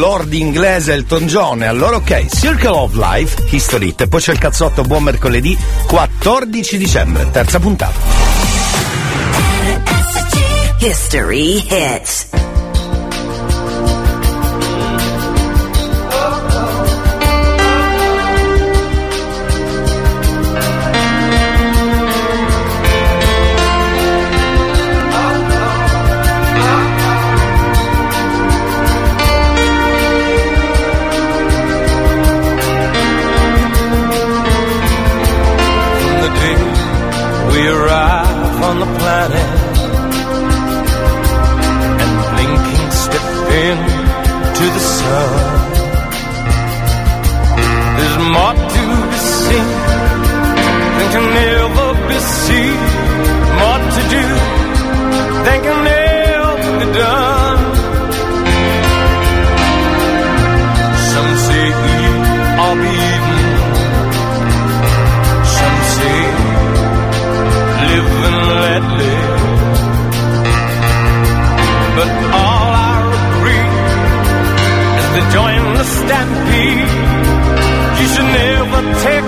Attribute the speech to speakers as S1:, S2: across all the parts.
S1: Lord inglese Elton John. E allora ok, Circle of Life, History Hit. Poi c'è il cazzotto buon mercoledì 14 dicembre, terza puntata.
S2: History Hits.
S3: the planet and blinking step into the sun. There's more to be seen than can ever be seen. You should never
S1: tell.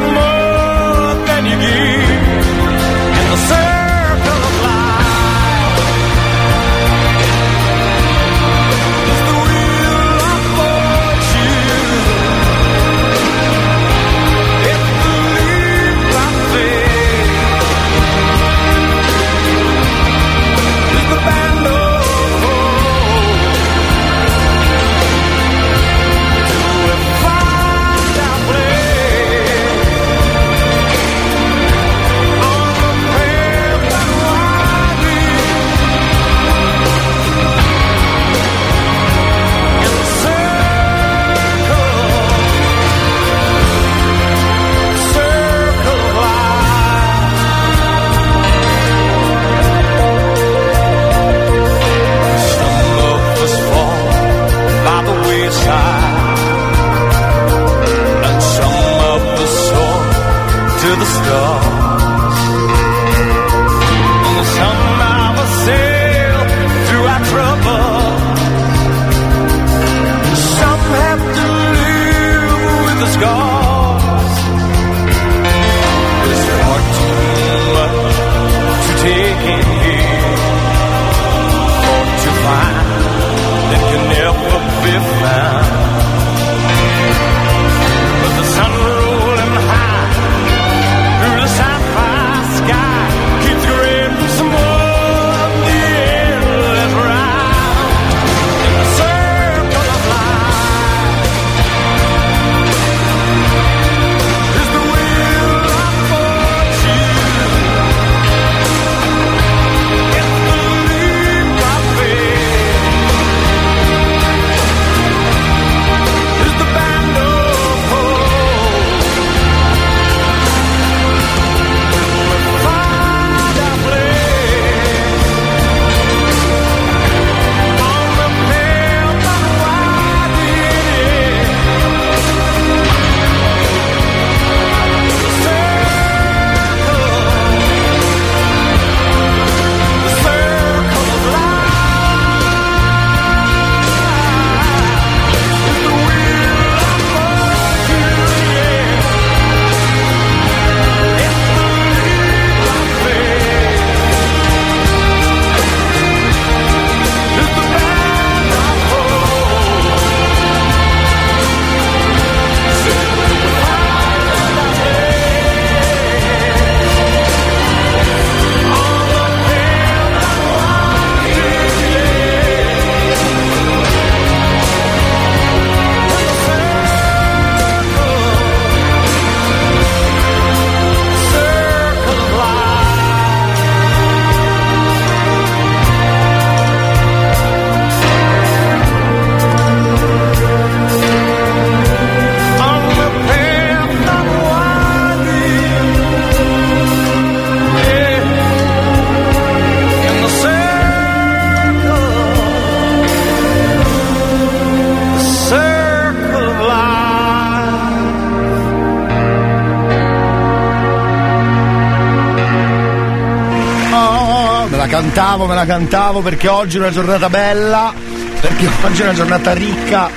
S1: la cantavo perché oggi è una giornata bella, perché oggi è una giornata ricca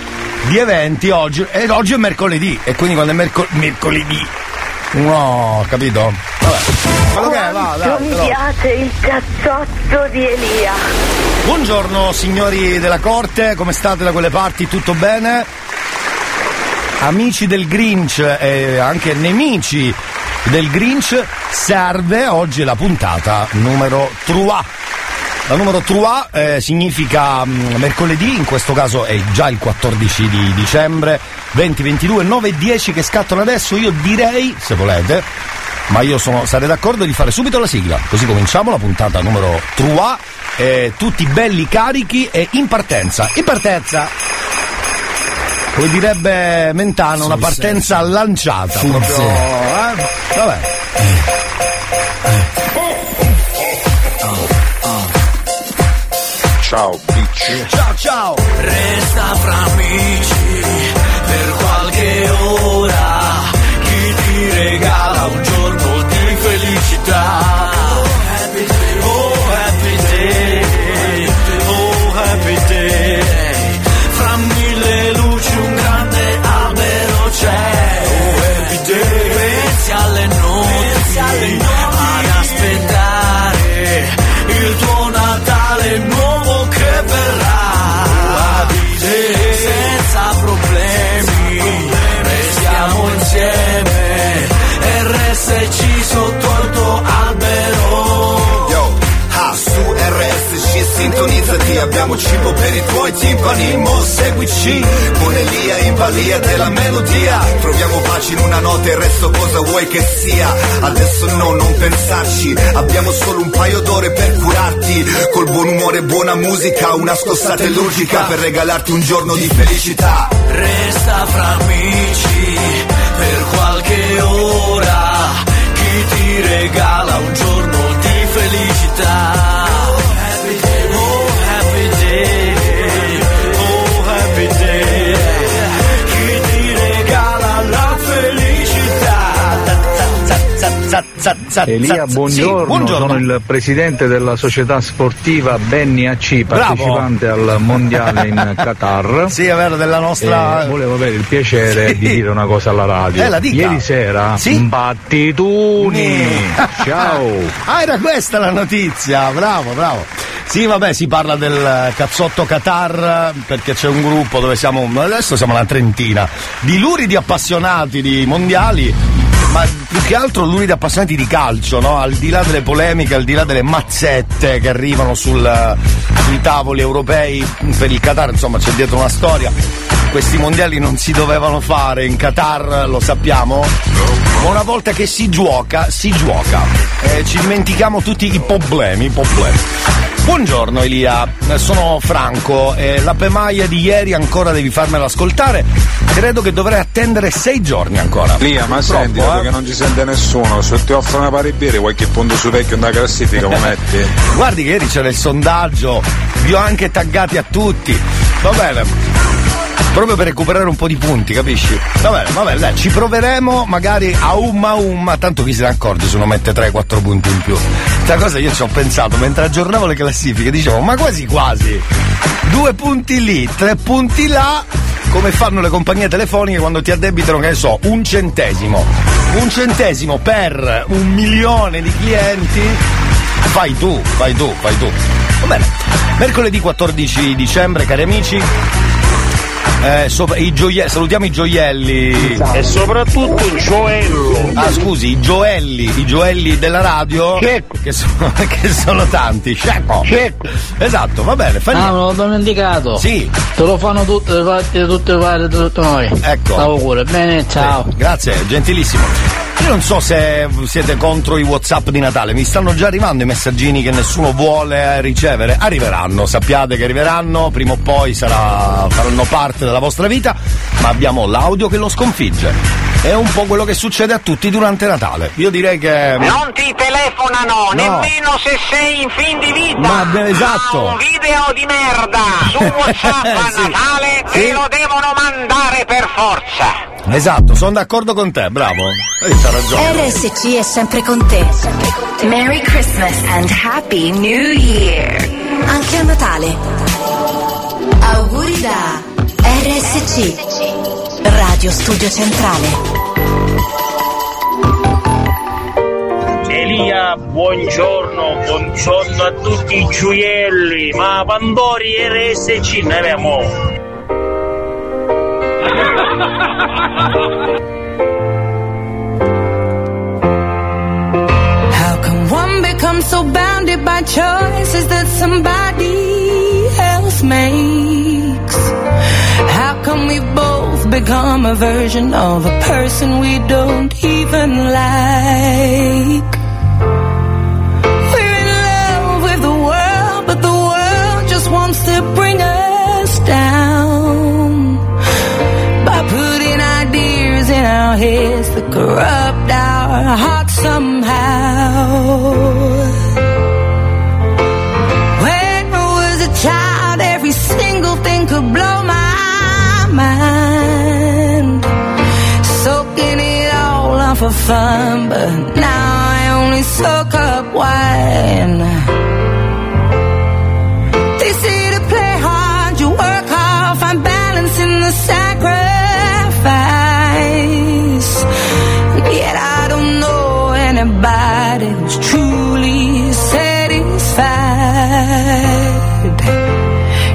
S4: di eventi oggi. E oggi è mercoledì, e quindi quando è merco- mercoledì No, capito? Vabbè. Quello che va,
S5: mi
S4: però.
S5: piace il cazzotto di Elia.
S4: Buongiorno signori della corte, come state da quelle parti? Tutto bene? Amici del Grinch e anche nemici del Grinch serve oggi la puntata numero 3. La numero 3 eh, significa mm, mercoledì, in questo caso è già il 14 di dicembre 2022, 9 e 10 che scattano adesso. Io direi, se volete, ma io sono, sarei d'accordo di fare subito la sigla, così cominciamo la puntata numero 3, eh, tutti belli carichi e in partenza. In partenza! Come direbbe Mentana, una partenza lanciata.
S6: Sul
S4: Proprio, eh? Vabbè.
S7: Ciao, bitch.
S4: Ciao ciao!
S1: Resta fra amici per qualche ora. Chi ti regala un giorno di felicità.
S7: Sintonizzati Abbiamo cibo per i tuoi timpani Mo seguici. Con Elia in balia della melodia. Troviamo pace in una notte Il resto cosa vuoi che sia? Adesso no, non pensarci. Abbiamo solo un paio d'ore per curarti. Col buon umore e buona musica Una scossata illogica Per regalarti un giorno di felicità.
S1: Resta fra amici per qualche ora. Chi ti regala un giorno di felicità.
S4: Za, za,
S8: Elia, buongiorno.
S4: Sì, buongiorno.
S8: sono il presidente della società sportiva Benny AC,
S4: Bravo.
S8: partecipante al mondiale in Qatar.
S4: Sì, è vero, della nostra...
S8: E volevo avere il piacere
S4: Sì.
S8: di dire una cosa alla radio.
S4: Eh, la dica.
S8: Ieri sera,
S4: Sì?
S8: battituni. Ciao.
S4: Ah, era questa la notizia, bravo, bravo. Sì, vabbè, si parla del cazzotto Qatar perché c'è un gruppo dove siamo, adesso siamo una trentina, di luridi appassionati di mondiali, ma più che altro luridi appassionati di calcio, no? Al di là delle polemiche, al di là delle mazzette che arrivano sul- sui tavoli europei per il Qatar, insomma c'è dietro una storia. Questi mondiali non si dovevano fare in Qatar, lo sappiamo, ma una volta che si gioca, si gioca. E ci dimentichiamo tutti i problemi, i problemi. Buongiorno Elia, Eh, sono Franco e la pemaia di ieri ancora devi farmela ascoltare. Credo che dovrei attendere sei giorni ancora.
S7: Lia, ma
S4: Purtroppo,
S7: senti,
S4: eh.
S7: che non ci sente nessuno, se ti offrono una pari birra, qualche punto su vecchio nella classifica lo metti?
S4: Guardi che ieri c'era il sondaggio, vi ho anche taggati a tutti. Va bene. Proprio per recuperare un po' di punti, capisci? Va bene, va bene, dai, ci proveremo magari a umma umma, tanto chi se ne accorge se uno mette 3-4 punti in più. Questa cosa io ci ho pensato mentre aggiornavo le classifiche, dicevo, ma quasi quasi. Due punti lì, tre punti là, come fanno le compagnie telefoniche quando ti addebitano, che ne so, un centesimo. Un centesimo per un milione di clienti. Fai tu, fai tu, fai tu. Va bene. Mercoledì 14 dicembre, cari amici. Eh, sopra- i gioie- salutiamo i gioielli.
S9: E soprattutto Gioello.
S4: Ah, scusi, i gioelli, i gioelli della radio.
S9: Cecco.
S4: Che sono, che sono tanti. Scecco.
S9: Cecco.
S4: Esatto, va bene, fai
S10: Ah, me l'ho dimenticato.
S4: Sì.
S10: Te lo fanno tutte le parti, tutte le parti, tutte noi.
S4: Ecco.
S10: Auguri, bene, ciao.
S4: Sì, grazie, gentilissimo. Io non so se siete contro i WhatsApp di Natale, mi stanno già arrivando i messaggini che nessuno vuole ricevere. Arriveranno, sappiate che arriveranno, prima o poi sarà- faranno parte della vostra vita, ma abbiamo l'audio che lo sconfigge. È un po' quello che succede a tutti durante Natale. Io direi che.
S9: Non ti telefonano, nemmeno se sei in fin di vita.
S4: Ma, esatto.
S9: Ma un video di merda su WhatsApp a
S4: Sì.
S9: Natale
S4: Sì.
S9: te lo devono mandare per forza.
S4: Esatto. esatto, sono d'accordo con te, bravo. Hai ragione.
S2: RSC è sempre con te. Merry Christmas and Happy New Year. Anche a Natale. Auguri da RSC. Radio Studio Centrale.
S11: Elia, buongiorno, buongiorno a tutti i gioielli, ma Pandori RSC ne abbiamo
S12: How come one becomes so bounded by choices that somebody else makes? How come we both become a version of a person we don't even like? our heads that corrupt our hearts somehow. When I was a child, every single thing could blow my mind. Soaking it all up for fun, but now I only soak up wine. is truly satisfied.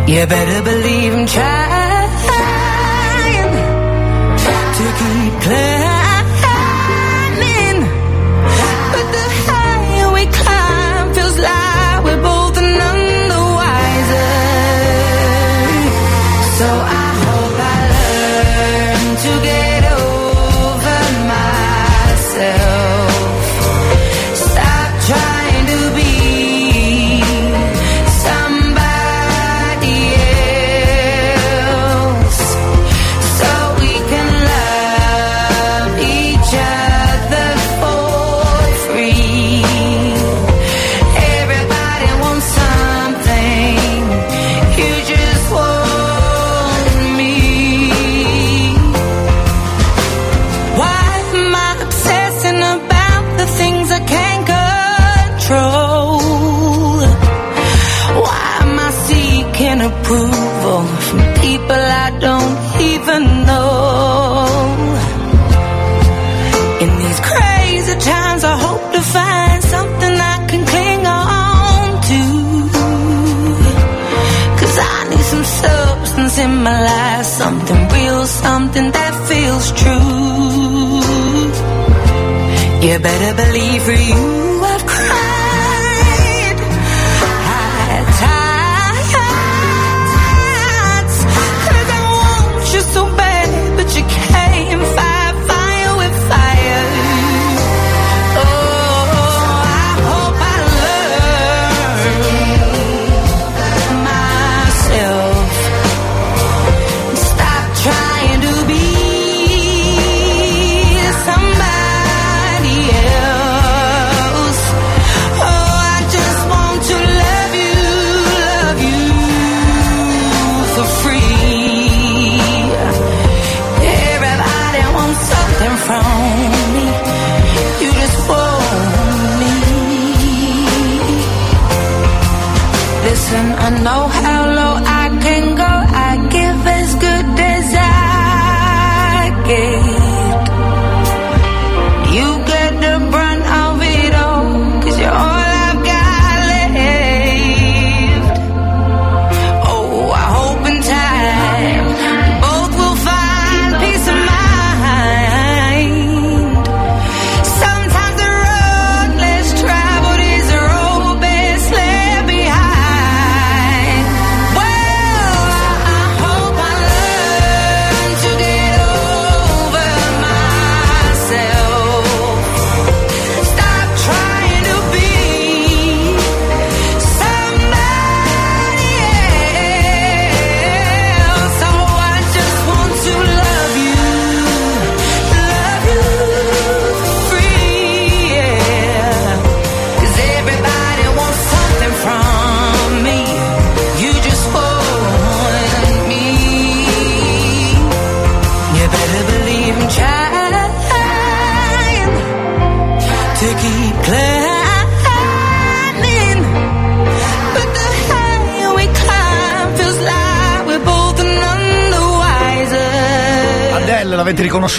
S12: You better believe I'm trying to keep clear. better believe for you.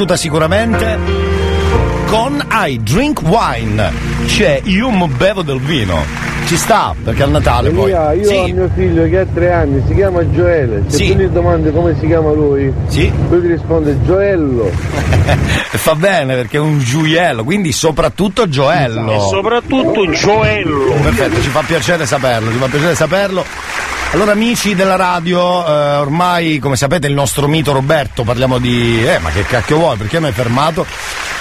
S4: Riconosciuta sicuramente. Con I Drink Wine. C'è Io mi bevo del vino. Ci sta, perché il Natale poi.
S13: Elia, io
S4: Sì.
S13: ho mio figlio che ha tre anni, si chiama Gioele. Se
S4: Sì.
S13: tu gli domandi come si chiama lui,
S4: Sì.
S13: lui ti risponde Gioello.
S4: E fa bene perché è un gioiello, quindi soprattutto gioello.
S11: E soprattutto gioello.
S4: Perfetto, ci fa piacere saperlo, ci fa piacere saperlo. Allora amici della radio, eh, ormai come sapete il nostro mito Roberto, parliamo di... Eh ma che cacchio vuoi, perché mi hai fermato?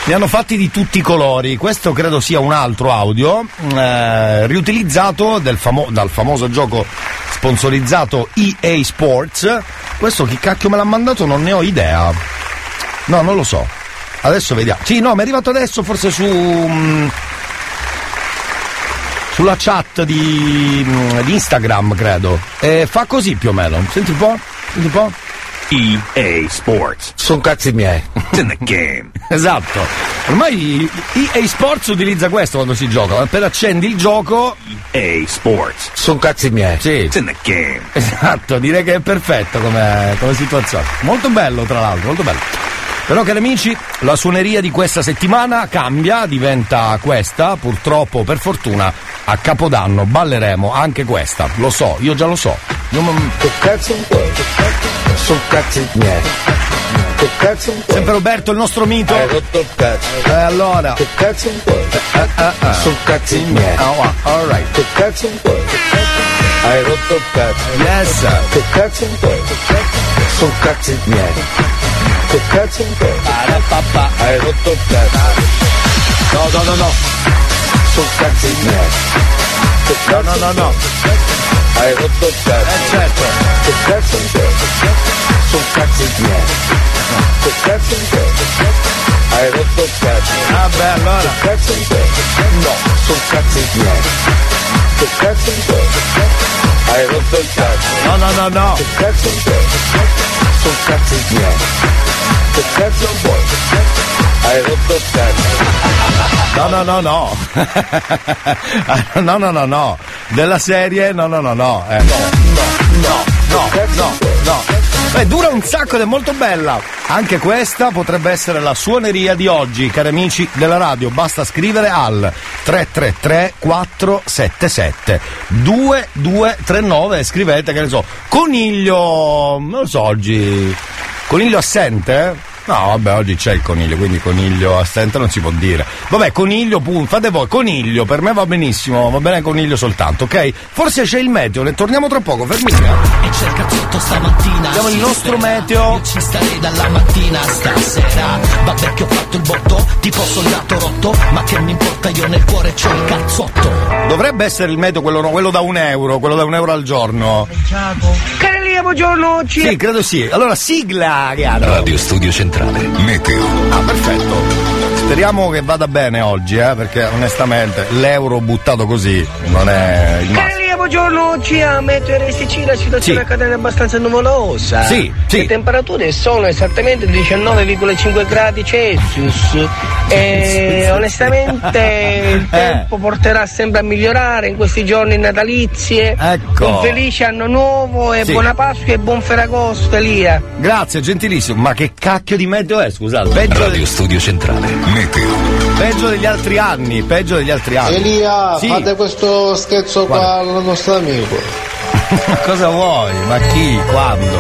S4: Ne hanno fatti di tutti i colori, questo credo sia un altro audio eh, riutilizzato famo- dal famoso gioco sponsorizzato EA Sports. Questo chi cacchio me l'ha mandato non ne ho idea. No, non lo so. Adesso vediamo. Sì, no, mi è arrivato adesso forse su... mm, sulla chat di, mm, di Instagram, credo. E fa così più o meno. Senti un po'? Senti un po'?
S14: EA Sports.
S4: Sono cazzi miei.
S14: It's in the game.
S4: Esatto. Ormai EA Sports utilizza questo quando si gioca. Appena accendi il gioco.
S14: EA Sports.
S4: Sono cazzi miei. Sì.
S14: It's in the game.
S4: Esatto, direi che è perfetto come, come situazione. Molto bello, tra l'altro, molto bello. Però, cari amici, la suoneria di questa settimana cambia, diventa questa. Purtroppo, per fortuna, a Capodanno balleremo anche questa. Lo so, io già lo so. Non-
S13: Che cazzo vuoi? Sono cazzi miei. Che cazzo vuoi?
S4: Sempre Roberto, il nostro mito.
S13: Hai rotto il cazzo.
S4: E allora.
S13: Che cazzo vuoi? Sono cazzi miei.
S4: Ah, ah, all right.
S13: Che cazzo vuoi? Hai rotto il cazzo.
S4: Yes.
S13: Che cazzo vuoi? Sono cazzi miei. Che cazzo vuoi? Hai rotto il cazzo.
S4: No, no, no, no.
S13: Sono cazzi miei. Che
S4: No,
S13: cazzo
S4: no, no, no.
S13: Hai rotto il cazzo.
S4: Eh, certo.
S13: Che cazzo vuoi? Sono cazzi miei. Che cazzo vuoi? Hai rotto il cazzo.
S4: Ah, beh, allora.
S13: Che cazzo vuoi? No, sono cazzi miei. Che cazzo vuoi? Hai rotto il cazzo.
S4: No, no, no, no.
S13: Che cazzo vuoi? Sono cazzi miei. Che cazzo vuoi? Hai rotto il cazzo.
S4: No, no, no, no. no, no, no, no. Della serie, no, no, no, no. Eh, no, no, no, no, no. Beh, dura un sacco ed è molto bella. Anche questa potrebbe essere la suoneria di oggi, cari amici della radio. Basta scrivere al 333 477 2239 e scrivete, che ne so, coniglio, non lo so oggi. Coniglio assente? No, vabbè, oggi c'è il coniglio, quindi coniglio assente non si può dire. Vabbè, coniglio, punto. Fate voi, coniglio, per me va benissimo, va bene coniglio soltanto, ok? Forse c'è il meteo, ne torniamo tra poco, fermi.
S7: E c'è il cazzotto stamattina
S4: Abbiamo il nostro
S7: spera.
S4: meteo.
S7: Io ci starei dalla mattina stasera Vabbè che ho fatto il botto Tipo soldato rotto Ma che mi importa io nel cuore c'ho il cazzotto
S4: Dovrebbe essere il meteo quello, quello da un euro, quello da un euro al giorno.
S15: Carelia, buongiorno, ci...
S4: Sì, credo sì. Allora, sigla, Chiaro.
S14: Radio Studio Centrale. Meteo.
S4: Ah, perfetto. Speriamo che vada bene oggi, eh, perché onestamente l'euro buttato così non è il massimo.
S15: Buongiorno, ci a Meteo la situazione
S4: Sì.
S15: accade abbastanza nuvolosa.
S4: Sì, sì.
S15: Le temperature sono esattamente 19,5 gradi Celsius. E onestamente il tempo porterà sempre a migliorare in questi giorni natalizie.
S4: Ecco.
S15: Un felice anno nuovo e
S4: Sì.
S15: buona Pasqua e buon Ferragosto, Elia.
S4: Grazie, gentilissimo. Ma che cacchio di meteo è, scusate? Peggio,
S14: Radio Studio Centrale. Meteo.
S4: peggio degli altri anni, peggio degli altri anni.
S13: Elia,
S4: Sì.
S13: fate questo scherzo qua al nostro amico.
S4: Ma cosa vuoi? Ma chi? Quando?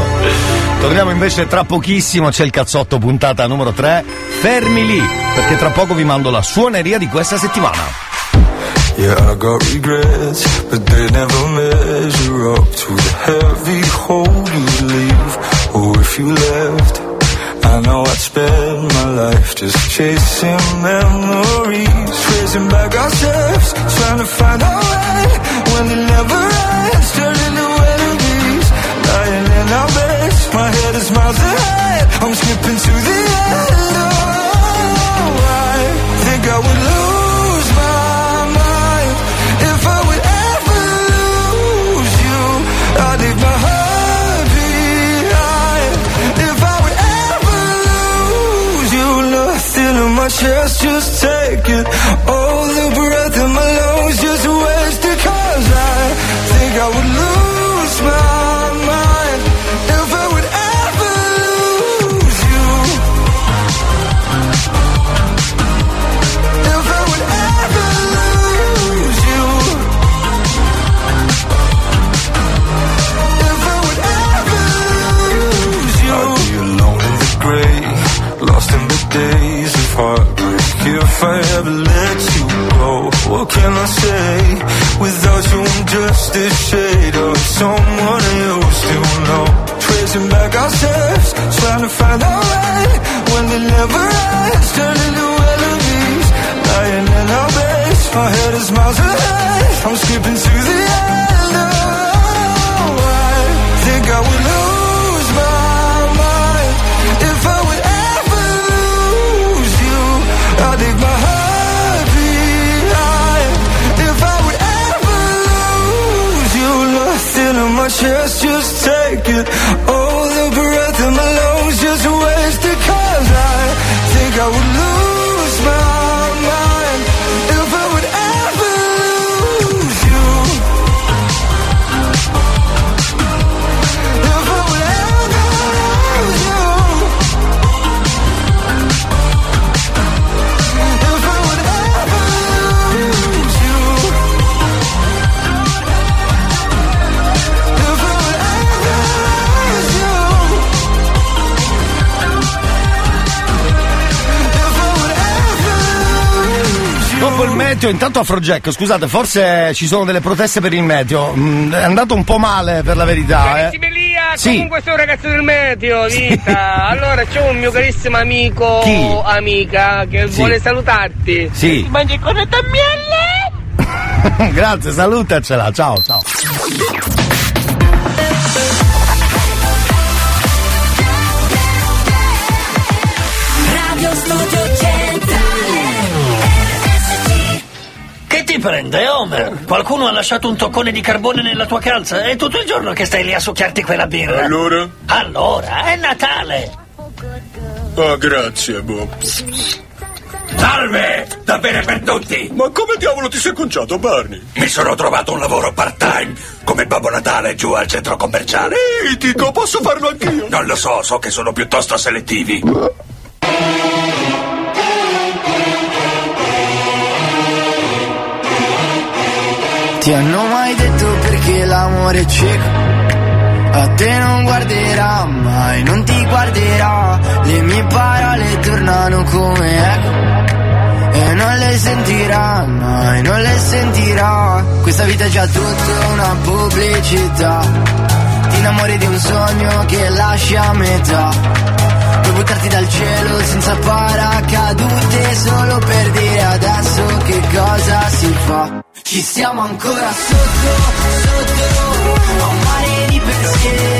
S4: Torniamo invece tra pochissimo, c'è il cazzotto puntata numero 3. Fermi lì, perché tra poco vi mando la suoneria di questa settimana.
S16: Yeah, I got regrets, but they never measure up to the heavy hole you leave. Or if you left, I know I'd spend my life just chasing memories, tracing back our steps, trying to find our way enemies, lying in our beds. My head is miles ahead, I'm skipping to the end. Oh, I think I would lose my mind if I would ever lose you. I'd leave my heart behind if I would ever lose you. Nothing in my chest, just take it. All the breath think I would lose my mind if I would ever lose you. If I would ever lose you. If I would ever lose you. I'd be alone in the grave, lost in the days of heartbreak if I ever what can I say? Without you, I'm just a shade of someone you still know. Tracing back our steps, trying to find our way. When it never ends, turning to enemies. Lying in our base, my head is miles ahead. I'm skipping to the end. Oh, I think I would lose my chest, just take it. All the breath in my lungs, just waste it. Cause I think I would lose
S4: meteo, intanto Afrojack, scusate, forse ci sono delle proteste per il meteo. Mm, è andato un po' male per la verità, eh.
S15: Carissimi Elia,
S4: Sì.
S15: comunque sono un ragazzo del meteo, vita. allora c'è un mio carissimo amico,
S4: Chi?
S15: amica, che
S4: Sì.
S15: vuole salutarti.
S4: Sì.
S15: Ti mangi a miele?
S4: Grazie, salutacela, ciao, ciao.
S7: Prende, Homer? Qualcuno ha lasciato un toccone di carbone nella tua calza? È tutto il giorno che stai lì a succhiarti quella birra.
S17: Allora?
S7: Allora, è Natale.
S17: Ah, grazie, Bob.
S18: Salve! Da bere per tutti!
S17: Ma come diavolo ti sei conciato, Barney?
S18: Mi sono trovato un lavoro part-time come Babbo Natale giù al centro commerciale.
S17: Mitico, posso farlo anch'io?
S18: Non lo so, so che sono piuttosto selettivi.
S19: Ti hanno mai detto perché l'amore è cieco? A te non guarderà mai, non ti guarderà. Le mie parole tornano come eco. E non le sentirà mai, non le sentirà. Questa vita è già tutta una pubblicità. Ti innamori di un sogno che lasci a metà. Puoi buttarti dal cielo senza paracadute solo per dire adesso che cosa si fa. Ci stiamo ancora sotto, sotto, a un mare di pensieri,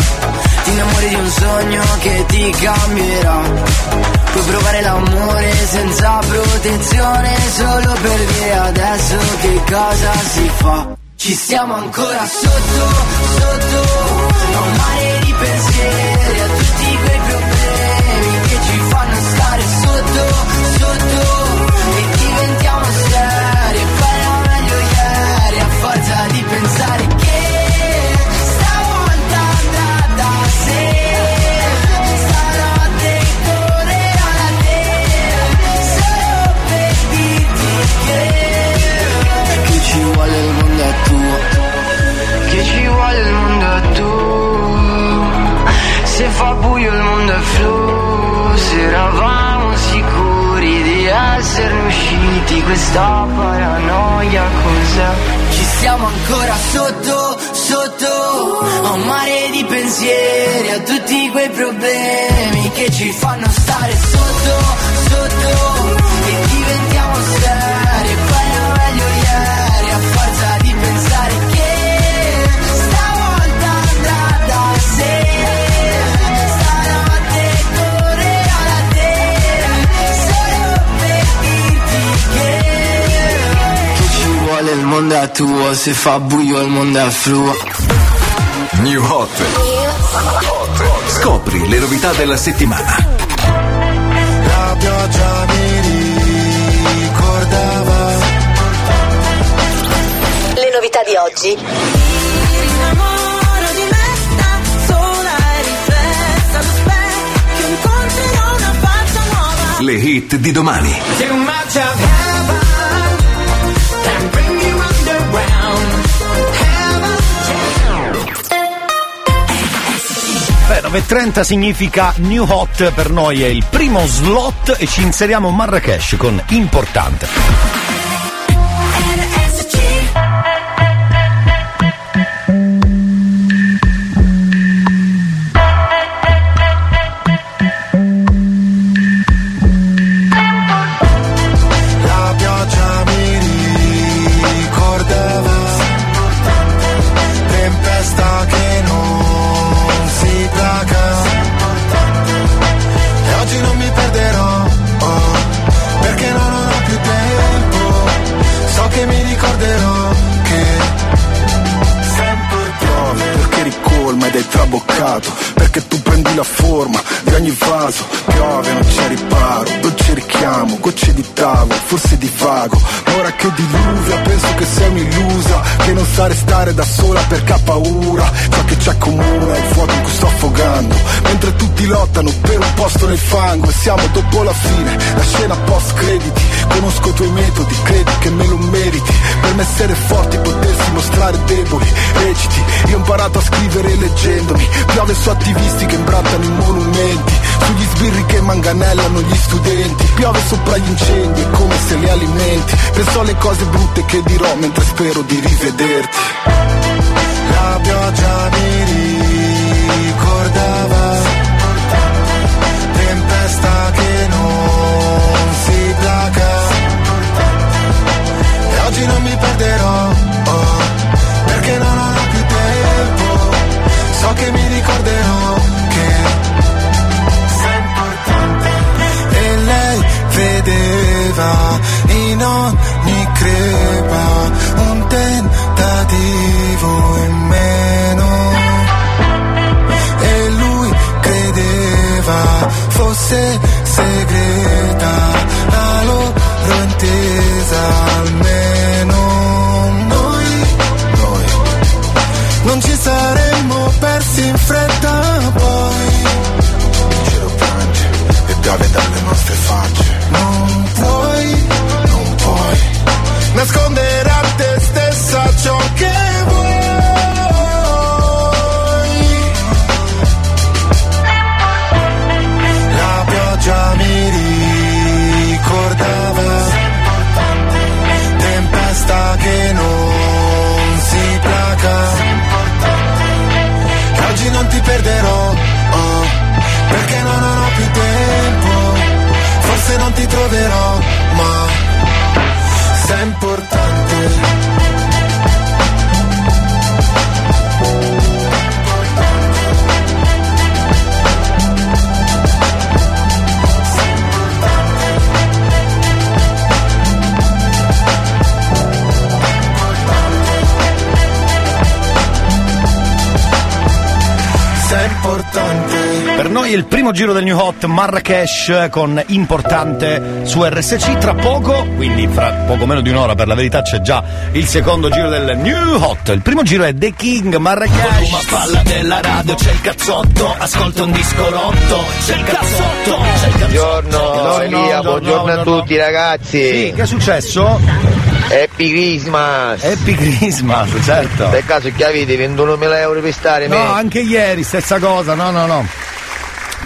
S19: Ti innamori di un sogno che ti cambierà. Puoi provare l'amore senza protezione solo per dire adesso che cosa si fa. Ci stiamo ancora sotto, sotto, a un mare di pensieri, fa buio il mondo è flu, se eravamo sicuri di esserne usciti, questa paranoia cos'è? Ci stiamo ancora sotto, sotto, a un mare di pensieri, a tutti quei problemi che ci fanno stare sotto, sotto, mondo è tuo, se fa buio il mondo è fluo.
S14: New Hot. Scopri le novità della settimana.
S20: La pioggia mi ricordava.
S12: Le novità di oggi.
S14: Le hit di domani.
S21: 9.30 significa New Hot, per noi è il primo slot e ci inseriamo Marrakesh con Importante. Marrakesh con importante su RSC. Tra poco, quindi fra poco meno di un'ora per la verità, c'è già il secondo giro del New Hot. Il primo giro è The King Marrakesh.
S7: Ma palla della radio, c'è il cazzotto. Ascolta un disco rotto, c'è il cazzotto. C'è il cazzotto.
S22: Buongiorno, Elia, buongiorno a tutti ragazzi.
S21: Sì, che è successo?
S22: Happy Christmas!
S21: Happy Christmas, certo!
S22: Per caso chiavi chiavete 21.000 euro per stare
S21: No,
S22: me.
S21: anche ieri, stessa cosa, no, no, no.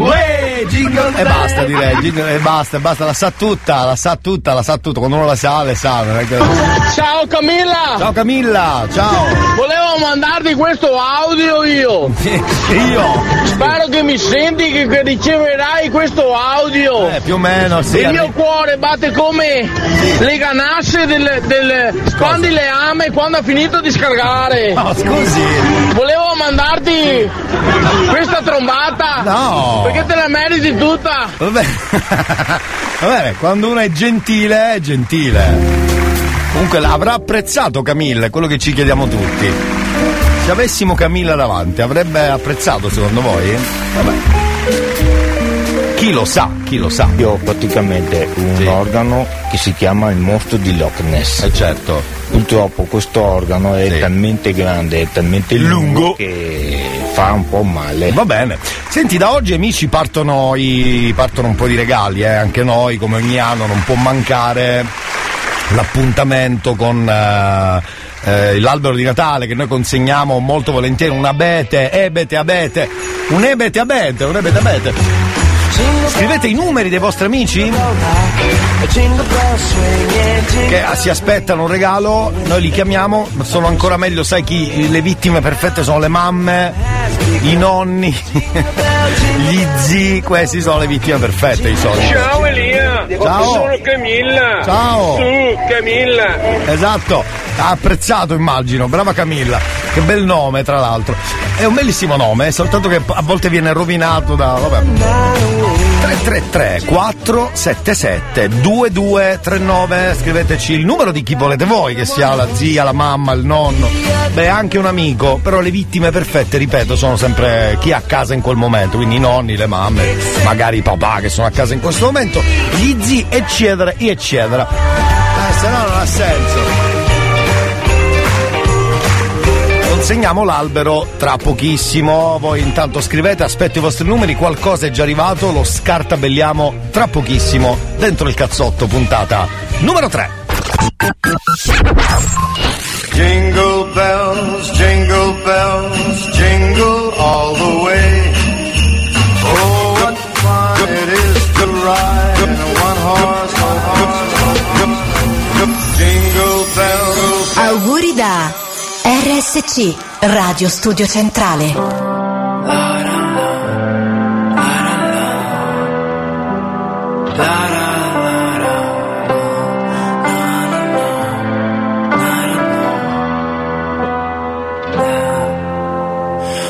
S11: Uè, jingle e
S4: basta direi, jingle, e basta, basta, la sa tutta, la sa tutta, la sa tutta, quando uno la sa, le sa. Perché...
S23: Ciao Camilla!
S4: Ciao Camilla, ciao!
S23: Volevo mandarti questo audio io!
S4: io!
S23: Spero che mi senti, che, che riceverai questo audio!
S4: Eh, più o meno, sì.
S23: Il arri- mio cuore batte come le ganasse del, del spandileame quando ha finito di scaricare!
S4: No, scusi!
S23: Volevo mandarti questa trombata!
S4: No!
S23: Perché te la meriti tutta!
S4: Vabbè. Va bene, quando uno è gentile, è gentile. Comunque avrà apprezzato Camilla, è quello che ci chiediamo tutti. Se avessimo Camilla davanti, avrebbe apprezzato secondo voi? Vabbè. Chi lo sa, chi lo sa.
S24: Io ho praticamente un organo che si chiama il mostro di Loch Ness.
S4: Eh certo.
S24: Purtroppo questo organo è talmente grande, è talmente lungo, che fa un po' male.
S4: Va bene. Senti, da oggi amici partono, i, partono un po' di regali, eh? anche noi come ogni anno non può mancare l'appuntamento con eh, eh, l'albero di Natale che noi consegniamo molto volentieri, un abete, ebete, abete, un ebete, abete, un ebete, abete. Scrivete i numeri dei vostri amici che si aspettano un regalo, noi li chiamiamo, sono ancora meglio, sai chi le vittime perfette sono le mamme, i nonni, gli zii, questi sono le vittime perfette di solito.
S23: Ciao Elia!
S4: Ciao.
S23: Sono Camilla!
S4: Ciao.
S23: Tu, Camilla!
S4: Esatto, ha apprezzato immagino, brava Camilla, che bel nome tra l'altro. È un bellissimo nome, eh, soltanto che a volte viene rovinato da... Vabbè. 333 477 2239 scriveteci il numero di chi volete voi che sia la zia, la mamma, il nonno. Beh anche un amico però le vittime perfette ripeto sono sempre chi è a casa in quel momento quindi i nonni, le mamme magari i papà che sono a casa in questo momento gli zii eccetera eccetera. Eh, se no non ha senso Consegniamo l'albero tra pochissimo. Voi intanto scrivete, aspetto i vostri numeri, qualcosa è già arrivato, lo scartabelliamo tra pochissimo dentro il cazzotto, puntata numero 3.
S25: Jingle bells, jingle bells, jingle all the way. Oh, what fun it is to ride in a one horse Jingle bells.
S26: Auguri da RSC, Radio Studio Centrale.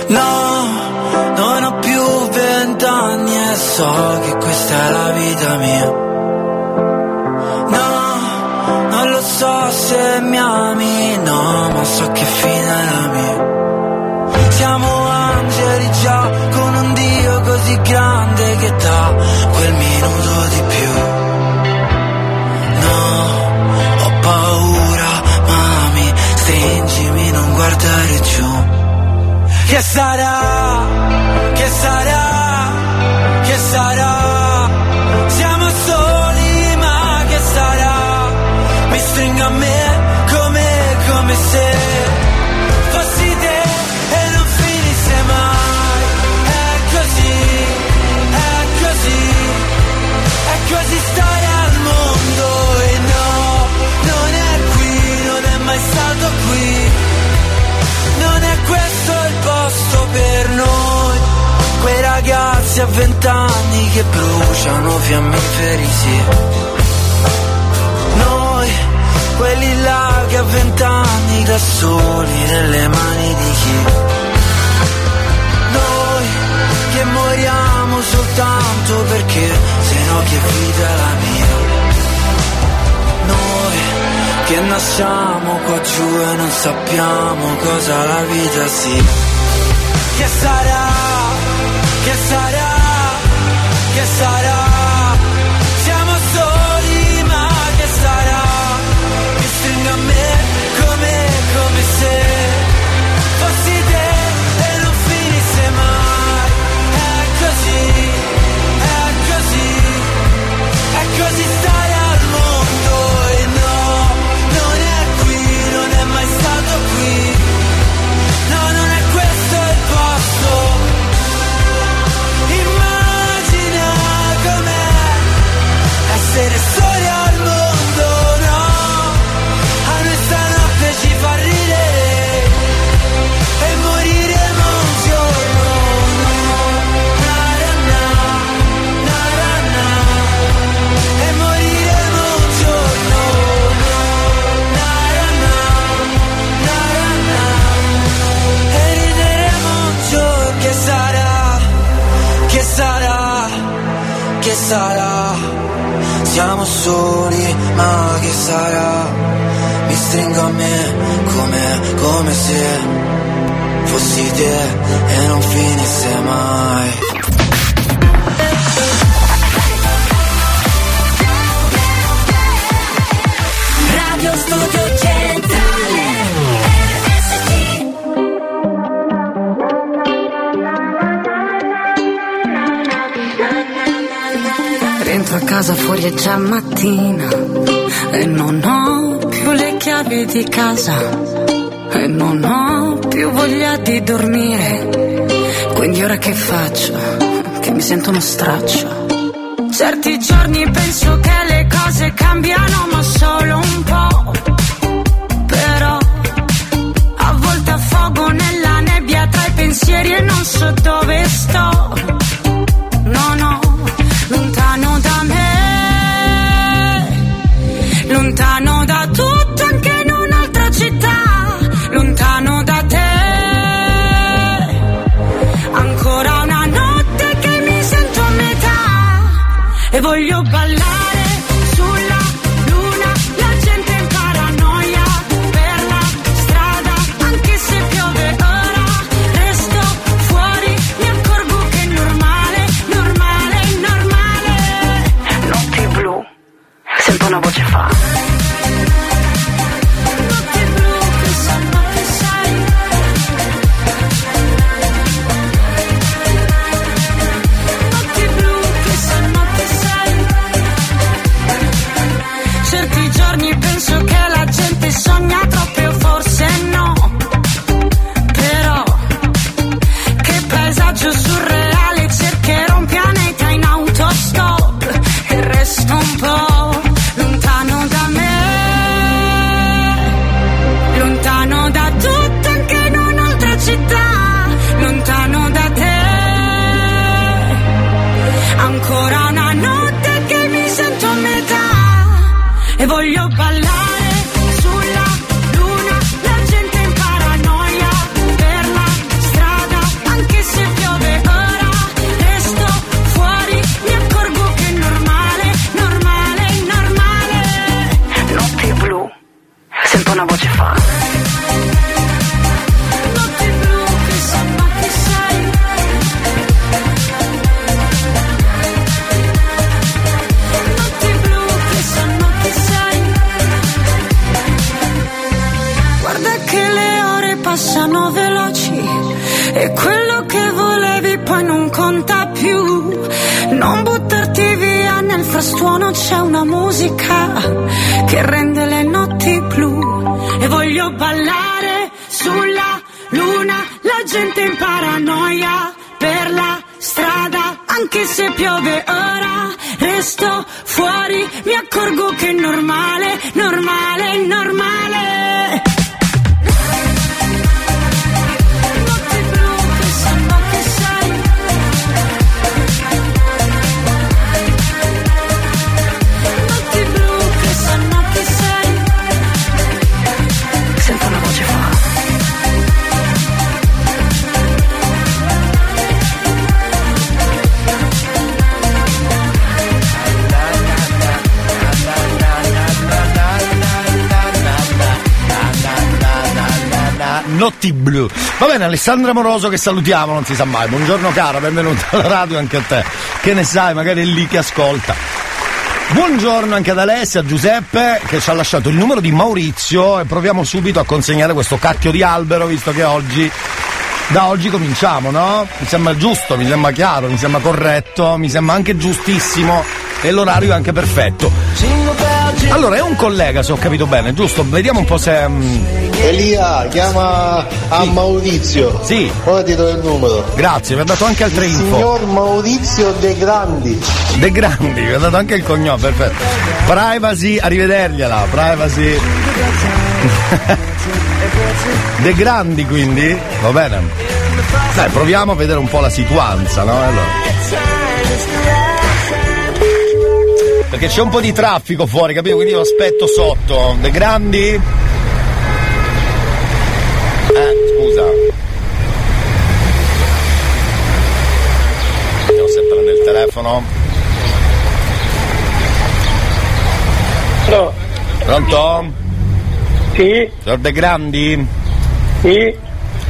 S16: No, non ho più vent'anni e so che questa è la vita mia. No, non lo so se mi ami, ma so che fine la mia. Siamo angeli già con un Dio così grande che dà quel minuto di più. No, ho paura, mami, stringimi, non guardare giù. Che sarà? Che sarà? Che sarà? Ragazzi a vent'anni che bruciano fiammiferi, sì Noi, quelli là che a vent'anni da soli nelle mani di chi Noi, che moriamo soltanto perché se no che vita è la mia Noi, che nasciamo qua giù e non sappiamo cosa la vita sia. Che sarà? Che sarà?
S12: Che sarà?
S27: Notti blu.
S4: Va bene, Alessandra Moroso che salutiamo, non si sa mai. Buongiorno cara, benvenuta alla radio anche a te. Che ne sai, magari è lì che ascolta. Buongiorno anche ad Alessia, a Giuseppe che ci ha lasciato il numero di Maurizio e proviamo subito a consegnare questo cacchio di albero visto che oggi da oggi cominciamo, no? Mi sembra giusto, mi sembra chiaro, mi sembra corretto, mi sembra anche giustissimo e l'orario è anche perfetto. Allora, è un collega, se ho capito bene, giusto? Vediamo un po' se. mm,
S28: Elia, chiama a Maurizio.
S4: Sì.
S28: Ora ti do il numero.
S4: Grazie, mi ha dato anche altre info.
S28: Signor Maurizio De Grandi.
S4: De Grandi, mi ha dato anche il cognome, perfetto. Privacy, arrivedergliela, privacy. De Grandi quindi? Va bene. Dai, proviamo a vedere un po' la situazione, no? Allora. Perché c'è un po' di traffico fuori, capito? Quindi io aspetto sotto. De Grandi? Eh, scusa. Vediamo se prende il telefono.
S29: No.
S4: Pronto?
S15: Sì.
S4: Signor De Grandi?
S15: Sì.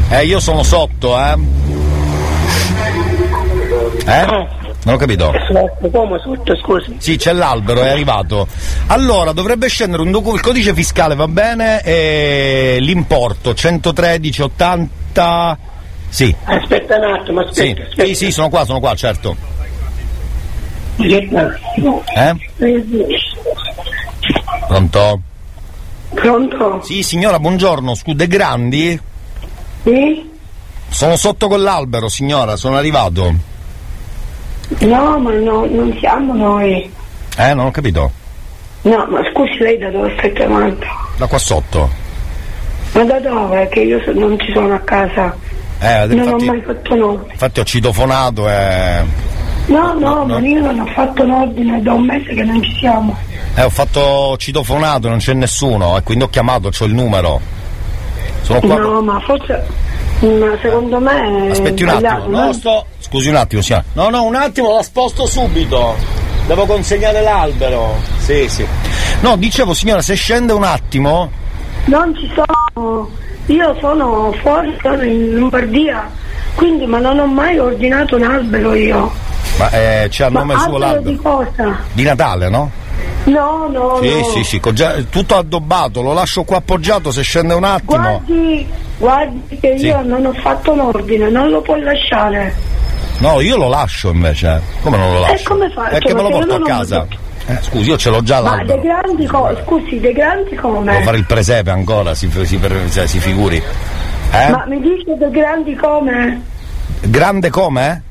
S4: Eh, io sono sotto, eh. Eh? Non ho capito.
S15: Come sotto, scusi?
S4: Sì, c'è l'albero, è arrivato. Allora, dovrebbe scendere un documento, il codice fiscale va bene e l'importo 113,80. Sì.
S15: Aspetta un attimo,
S4: Sì.
S15: aspetta, aspetta.
S4: sì, sì, sono qua, sono qua, certo.
S15: Aspetta.
S4: Eh? Pronto?
S15: Pronto?
S4: Sì, signora, buongiorno. Scusi, De Grandi?
S15: Sì?
S4: Sono sotto con l'albero, signora, sono arrivato.
S15: No, ma no, non siamo noi.
S4: Eh, non ho capito.
S15: No, ma scusi lei da dove sta chiamando?
S4: Da qua sotto.
S15: Ma da dove? Che io so- non ci sono a casa.
S4: Eh,
S15: non
S4: infatti,
S15: ho mai fatto ordine.
S4: infatti ho citofonato e.
S15: No, no,
S4: no.
S15: ma io non ho fatto un ordine da un mese che non ci siamo.
S4: Eh, ho fatto citofonato, non c'è nessuno, e quindi ho chiamato, c'ho il numero. Sono qua.
S15: No, ma forse. Ma secondo me.
S4: Aspetti un attimo, no, sto. Scusi un attimo, signora. No, no, un attimo, la sposto subito. Devo consegnare l'albero. Sì, sì. No, dicevo, signora, se scende un attimo.
S15: Non ci sono. Io sono fuori, sono in Lombardia. Quindi, ma non ho mai ordinato un albero io.
S4: Ma eh, c'è a
S15: Ma
S4: nome suo
S15: albero
S4: l'albero.
S15: di cosa?
S4: Di Natale, no?
S15: No, no,
S4: Sì,
S15: no.
S4: sì, sì, già- tutto addobbato, lo lascio qua appoggiato, se scende un attimo.
S15: Guardi, guardi che
S4: Sì.
S15: io non ho fatto un ordine, non lo può lasciare.
S4: No, io lo lascio invece. Come non lo
S15: E
S4: lascio?
S15: come fa?
S4: È che me lo
S15: Perché
S4: porto a casa. Eh, scusi, io ce l'ho già
S15: Ma
S4: l'albero.
S15: dei grandi co- scusi, dei grandi come?
S4: Devo fare il presepe ancora, si, si, si- si figuri. Eh?
S15: Ma mi dice dei grandi come?
S4: Grande come?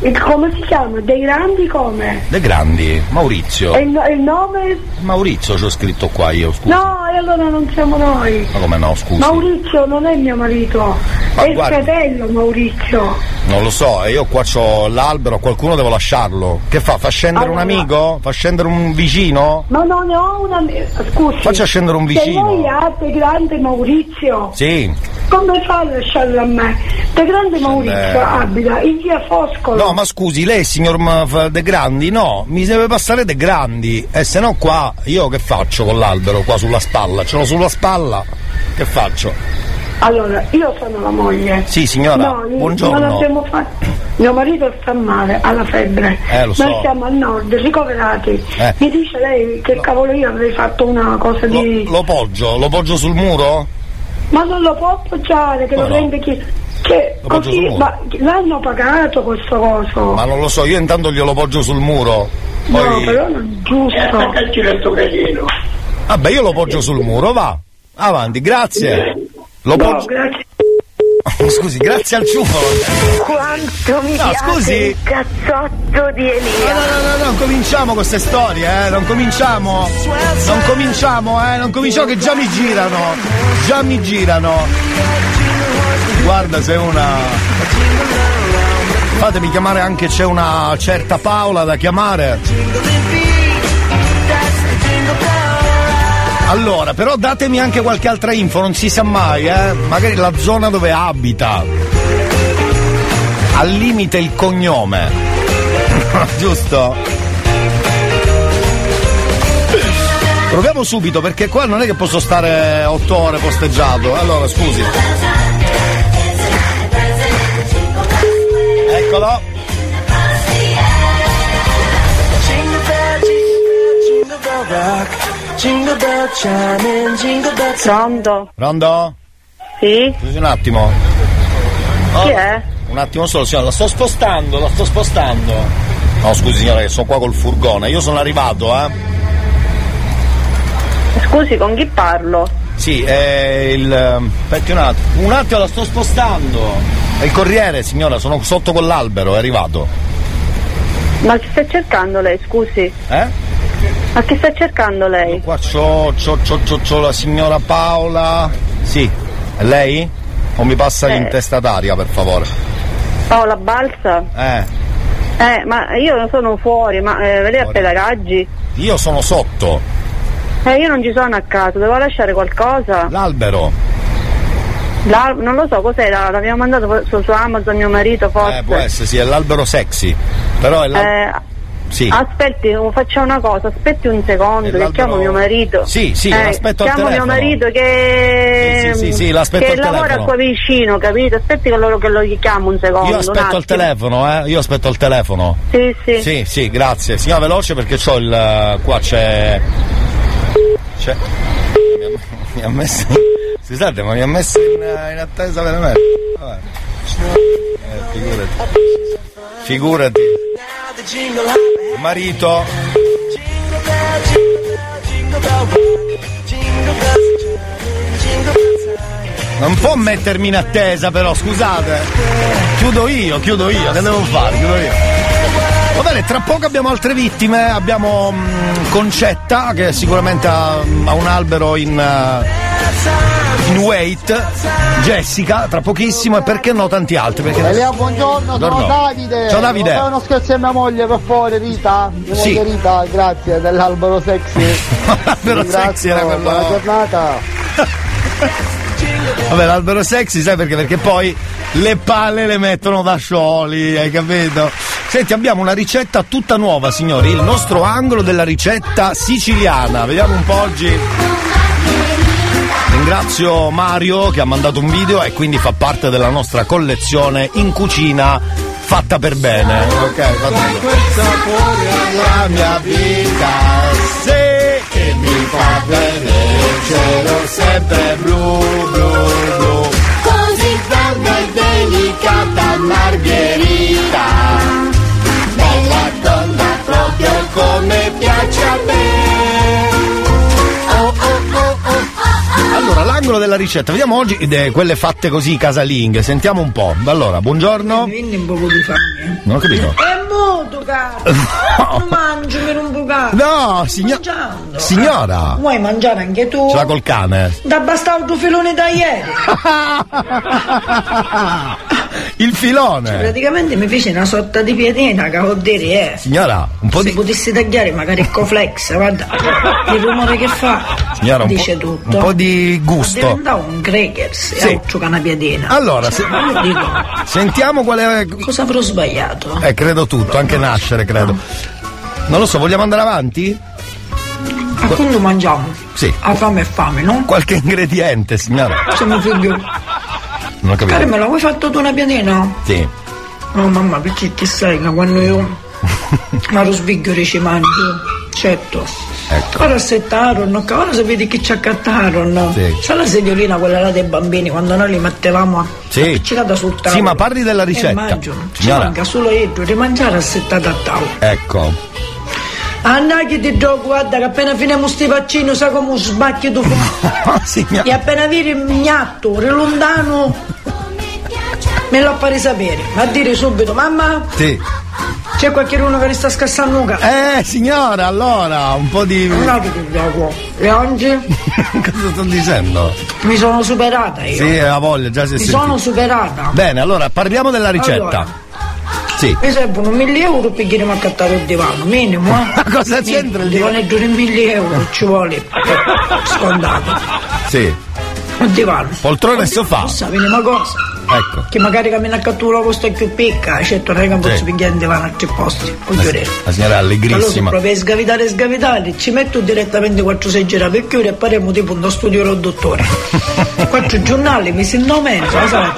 S15: E come si chiama? Dei grandi come?
S4: De Grandi, Maurizio.
S15: E il, no- il nome?
S4: Maurizio c'ho scritto qua io, scusi.
S15: No, e allora non siamo noi.
S4: Ma come no, scusi?
S15: Maurizio non è mio marito,
S4: Ma
S15: è il
S4: guardi-
S15: fratello Maurizio.
S4: Non lo so, e io qua c'ho l'albero, qualcuno devo lasciarlo. Che fa? Fa scendere un
S15: Allora-
S4: amico? Fa scendere un vicino?
S15: Ma non ne ho una. Scusi.
S4: Faccia scendere un
S15: Se
S4: vicino.
S15: lei ha De Grande Maurizio,
S4: Sì.
S15: come fa a lasciarlo a me? De Grande Maurizio abita in via Foscolo.
S4: No, ma scusi, lei signor De Grandi? No, mi deve passare De Grandi. E se no qua, io che faccio con l'albero qua sulla spalla? Ce l'ho sulla spalla? Che faccio?
S15: Allora, io sono la moglie.
S4: Sì, signora,
S15: No,
S4: buongiorno.
S15: Non abbiamo fatto. Mio marito sta male, ha la febbre.
S4: Eh, lo so.
S15: Noi siamo al nord, ricoverati.
S4: Eh.
S15: Mi dice lei che cavolo io avrei fatto una cosa di.
S4: Lo poggio? Lo poggio sul muro?
S15: Ma non lo può appoggiare, che
S4: Come
S15: lo
S4: no?
S15: rende chi.
S4: Sul
S15: così, ma l'hanno pagato questo coso.
S4: Ma non lo so, io intanto glielo poggio sul muro.
S15: No,
S4: Poi.
S15: però non è giusto.
S11: Casino.
S4: Vabbè, io lo poggio sul muro, va. Avanti, grazie. Lo
S15: No,
S4: poggio.
S15: grazie.
S4: Scusi, grazie al ciufolo.
S30: Quanto mi
S4: No,
S30: piace
S4: scusi.
S30: il cazzotto di Elia.
S4: No, no, no, no, non cominciamo queste storie, eh, non cominciamo. Non cominciamo, eh, non cominciamo che già mi girano. Già mi girano. Guarda, sei una. Fatemi chiamare anche c'è una certa Paola da chiamare. Allora, però datemi anche qualche altra info, non si sa mai, eh. Magari la zona dove abita. Al limite il cognome. Giusto? Proviamo subito perché qua non è che posso stare otto ore posteggiato. Allora, scusi. Eccolo.
S30: Pronto?
S4: Pronto?
S30: Sì?
S4: Scusi un attimo.
S30: Chi è?
S4: Un attimo solo, signora, la sto spostando, la sto spostando. No, scusi signora, che sono qua col furgone. Io sono arrivato, eh.
S30: Scusi, con chi parlo?
S4: Sì, è il. Aspetti un attimo. Un attimo la sto spostando. È il corriere, signora, sono sotto con l'albero, è arrivato.
S30: Ma chi sta cercando lei, scusi?
S4: Eh?
S30: Ma chi sta cercando lei?
S4: Qua c'ho, c'ho, c'ho, c'ho, c'ho la signora Paola. Sì. È lei? O mi passa
S30: Eh.
S4: l'intestataria, per favore?
S30: Paola Balsa?
S4: Eh.
S30: Eh, ma io sono fuori, ma eh, lei ha pedagaggi?
S4: Io sono sotto.
S30: Eh, io non ci sono a casa, devo lasciare qualcosa?
S4: L'albero.
S30: La- non lo so, cos'è? La- L'abbiamo mandato su, su Amazon mio marito, forse.
S4: Eh, può essere, sì, è l'albero sexy. Però è l'al-
S30: Eh,
S4: Sì.
S30: Aspetti, facciamo una cosa, aspetti un secondo, che
S4: l'albero-
S30: chiamo mio marito.
S4: Sì, sì,
S30: Eh,
S4: l'aspetto al
S30: Chiamo mio marito che,
S4: Sì, sì, sì,
S30: che lavora qua vicino, capito? Aspetti che loro che lo chiamo un secondo.
S4: Io aspetto al telefono, eh. Io aspetto al telefono.
S30: Sì, sì.
S4: Sì, sì, grazie. Signora veloce perché c'ho il. qua c'è. C'è. Mi ha messo. Scusate, ma mi ha messo in, in attesa veramente. Vabbè. Eh, figurati. Figurati. Marito. Non può mettermi in attesa però, scusate. Chiudo io, chiudo io, che devo fare? Chiudo io. Va bene, tra poco abbiamo altre vittime, abbiamo mm, Concetta che sicuramente ha, ha un albero in, eh, in wait, Jessica tra pochissimo e perché no tanti altri. Perché
S31: Elia, buongiorno, sono. Davide.
S4: Ciao, Davide.
S31: Fare uno scherzo a mia moglie per favore, Rita. Mia
S4: Sì.
S31: moglie Rita, grazie, dell'albero sexy.
S4: L'albero sexy era quello-
S31: Buona giornata.
S4: Vabbè, l'albero sexy, sai perché? Perché poi le palle le mettono da scioli, hai capito? Senti, abbiamo una ricetta tutta nuova, signori, il nostro angolo della ricetta siciliana. Vediamo un po' oggi. Ringrazio Mario che ha mandato un video e quindi fa parte della nostra collezione in cucina fatta per bene. Ok, fatta per bene. La mia vita, se che mi fa il cielo sempre blu, blu, blu.
S32: Così calda e delicata Margherita proprio come piace a me Oh oh oh oh
S4: Allora, l'angolo della ricetta, vediamo oggi eh, quelle fatte così casalinghe, sentiamo un po'. Allora, buongiorno.
S33: Quindi un po' di fame.
S4: Non ho capito.
S33: È muto, cazzo! Non mangi per un bucato!
S4: No, signor-
S33: Mangiando.
S4: signora.
S33: Vuoi mangiare anche tu?
S4: Ce l'ha col cane.
S33: Da basta il tuo filone da ieri!
S4: Il filone.
S33: Praticamente mi fece una sorta di piedina che vuol dire eh.
S4: Signora, un po'
S33: Se
S4: di.
S33: potessi tagliare magari il coflex, guarda il rumore che fa,
S4: Signora, un
S33: dice
S4: po',
S33: tutto.
S4: un po' di gusto.
S33: Diventa un Gregers
S4: Sì.
S33: e ho una piedina.
S4: Allora, se-
S33: Cioè, io dico,
S4: Sentiamo qual è.
S33: cosa avrò sbagliato?
S4: Eh, credo tutto, anche nascere, credo. Non lo so, vogliamo andare avanti?
S33: A quando mangiamo?
S4: Sì.
S33: A fame e fame, no?
S4: Qualche ingrediente, signora.
S33: Mio figlio.
S4: Non ho capito.
S33: Carmela, vuoi fatto tu una piadina?
S4: Sì.
S33: No mamma, perché ti sai che quando io ma lo sviglio ci mangio, certo.
S4: Ecco.
S33: Ora assettarono, che ora sapete che ci accattarono.
S4: Sì.
S33: C'è la sediolina quella là dei bambini quando noi li mettevamo a
S4: Sì.
S33: appiccicata sul tavolo.
S4: Sì, ma parli della ricetta.
S33: E immagino, ci manca solo io di mangiare assettata a tavola.
S4: Ecco.
S33: Anna che ti gioco, guarda che appena finiamo sti vaccini sai come sbacchi tu
S4: Signora.
S33: E appena vedi il gnatto, lontano, me lo fare sapere. Ma a dire subito, mamma,
S4: Sì.
S33: c'è qualcuno che ne sta scassando un.
S4: Eh, signora, allora, un po' di.
S33: No. E oggi
S4: Cosa sto dicendo?
S33: mi sono superata io.
S4: Sì, ha voglia, già si è
S33: mi
S4: sentito.
S33: sono superata.
S4: Bene, allora parliamo della ricetta.
S33: Allora.
S4: Sì.
S33: Mi servono 1000 euro per chiedere a accattare il divano, minimo. Eh?
S4: Ma cosa c'entra il divano?
S33: divanetto di 1000 euro ci vuole scontato.
S4: Sì.
S33: Il divano.
S4: Poltrona e sofà.
S33: Sapete una cosa?
S4: Ecco.
S33: Che magari cammina a cattura costa più picca, certo non è che non posso pigliare il divano a tre posti,
S4: La, signora
S33: Allora
S4: allegrissima.
S33: provi a sgavitare e sgavitare, ci metto direttamente quattro seggiere per chiudere e faremo tipo uno studio del dottore. quattro giornali, mi si mezzo, la sarà.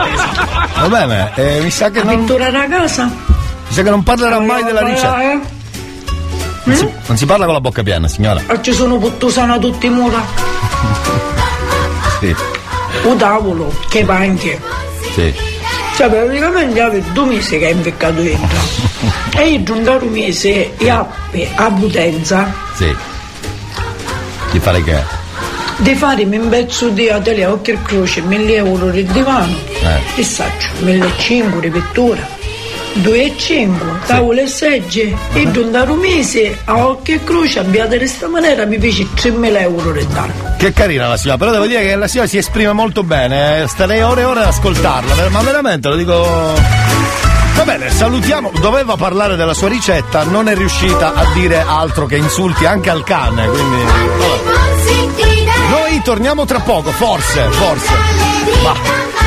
S4: Va bene, eh, mi sa che
S33: La
S4: non.
S33: pittura casa?
S4: Mi sa che non parlerà mai della ricetta.
S33: Eh?
S4: Non si, non si parla con la bocca piena, signora.
S33: E ci sono puttusana tutti i mura,
S4: Sì,
S33: un tavolo, che panche.
S4: sì.
S33: Cioè praticamente avete due mesi che è inveccato dentro. e io giunto un mese e appe a potenza
S4: Sì. Di fare che?
S33: di farmi un pezzo di atelier occhio e croce, 1000 euro di divano,
S4: Eh.
S33: che saccio, 1500 di pittura, 2,5 tavole e segge e giunto un mese a occhio e croce abbiate di questa maniera mi fece 3000 euro di danno.
S4: Che carina la signora, però devo dire che la signora si esprime molto bene, eh. starei ore e ore ad ascoltarla, ma veramente lo dico. Va bene, salutiamo, doveva parlare della sua ricetta, non è riuscita a dire altro che insulti anche al cane, quindi. Noi torniamo tra poco, forse, forse. Ma.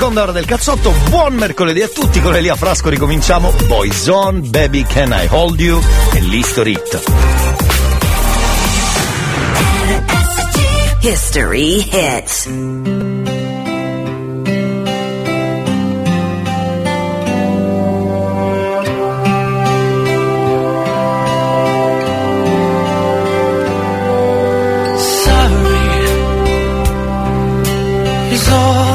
S4: Seconda ora del cazzotto, buon mercoledì a tutti, con Elia Frasco ricominciamo Boyzone, Baby Can I Hold You e l'History Hit.
S2: History hits.
S34: Sorry is all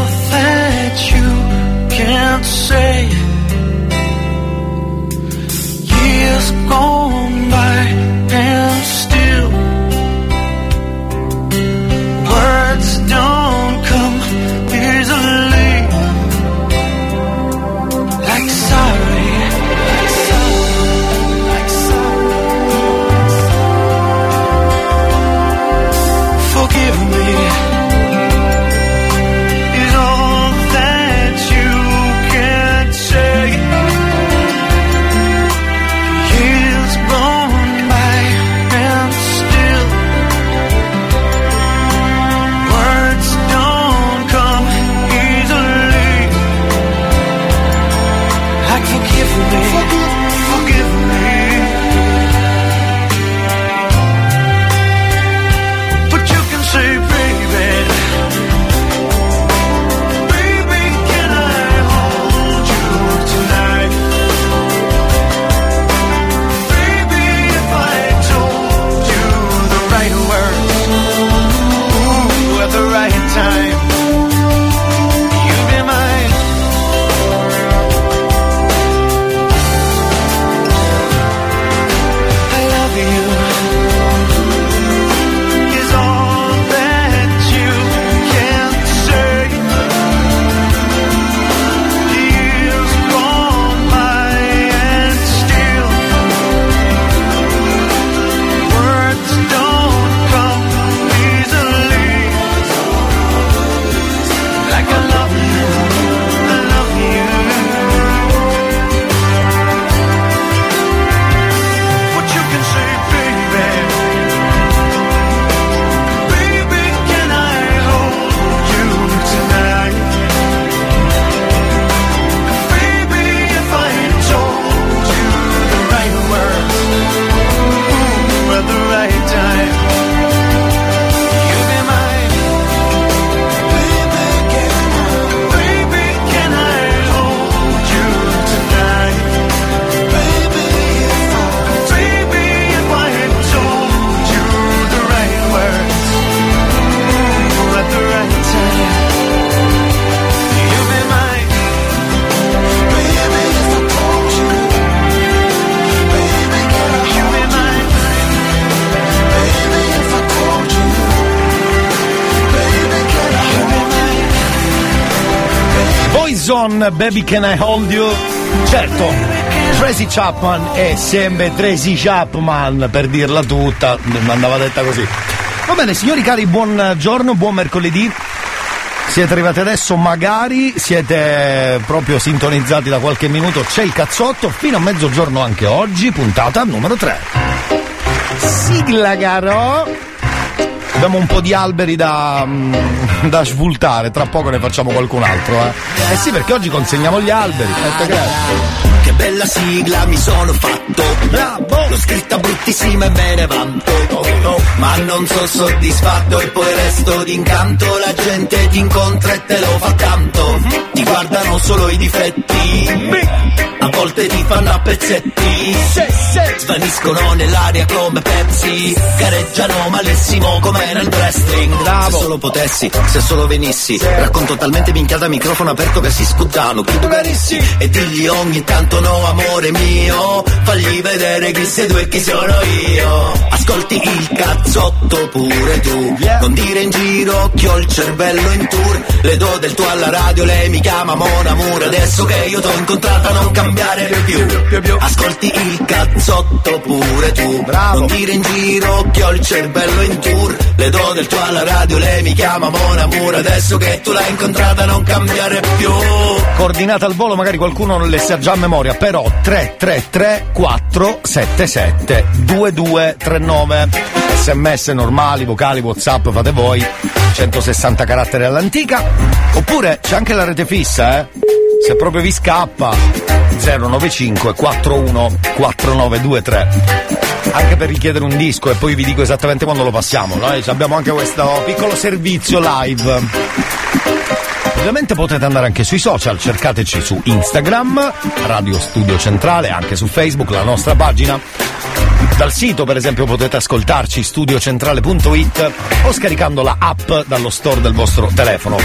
S34: Baby Can I Hold You?
S4: Certo, Tracy Chapman è sempre Tracy Chapman, per dirla tutta, andava detta così. Va bene, signori cari, buongiorno, buon mercoledì. Siete arrivati adesso, magari siete proprio sintonizzati da qualche minuto, c'è il cazzotto, fino a mezzogiorno anche oggi, puntata numero 3. Sigla caro! Abbiamo un po' di alberi da, mm, da svultare, tra poco ne facciamo qualcun altro, eh. Eh sì, perché oggi consegniamo gli alberi. Eh.
S7: Che bella sigla mi sono fatto. Bravo. L'ho scritta bruttissima e me ne vanto. Ma non sono soddisfatto e poi resto d'incanto. La gente ti incontra e te lo fa tanto. Ti guardano solo i difetti. A volte ti fanno a pezzetti Svaniscono nell'aria come Pepsi Gareggiano malissimo come nel wrestling. Bravo. Se solo potessi, se solo venissi Racconto talmente minchiata microfono aperto che si scuddano Chiudo carissi? E digli ogni tanto no amore mio Fagli vedere chi sei tu e chi sono io. Ascolti il cazzotto pure tu. Non dire in giro che ho il cervello in tour. Le do del tuo alla radio, lei mi chiama Mon Amour Adesso che io t'ho incontrata non cambiare più. Ascolti il cazzotto pure tu.
S4: Bravo.
S7: Non dire in giro che ho il cervello in tour. Le do del tuo alla radio, lei mi chiama Mon Amour. Adesso che tu l'hai incontrata non cambiare più.
S4: Coordinate al volo, magari qualcuno non le sa già a memoria, però 333 477 2239. Sms normali, vocali, whatsapp, fate voi. 160 caratteri all'antica. Oppure c'è anche la rete fissa, eh. Se proprio vi scappa 095 41 4923 anche per richiedere un disco e poi vi dico esattamente quando lo passiamo. Noi abbiamo anche questo piccolo servizio live. Ovviamente potete andare anche sui social, cercateci su Instagram, Radio Studio Centrale, anche su Facebook, la nostra pagina. Dal sito, per esempio, potete ascoltarci studiocentrale.it o scaricando la app dallo store del vostro telefono.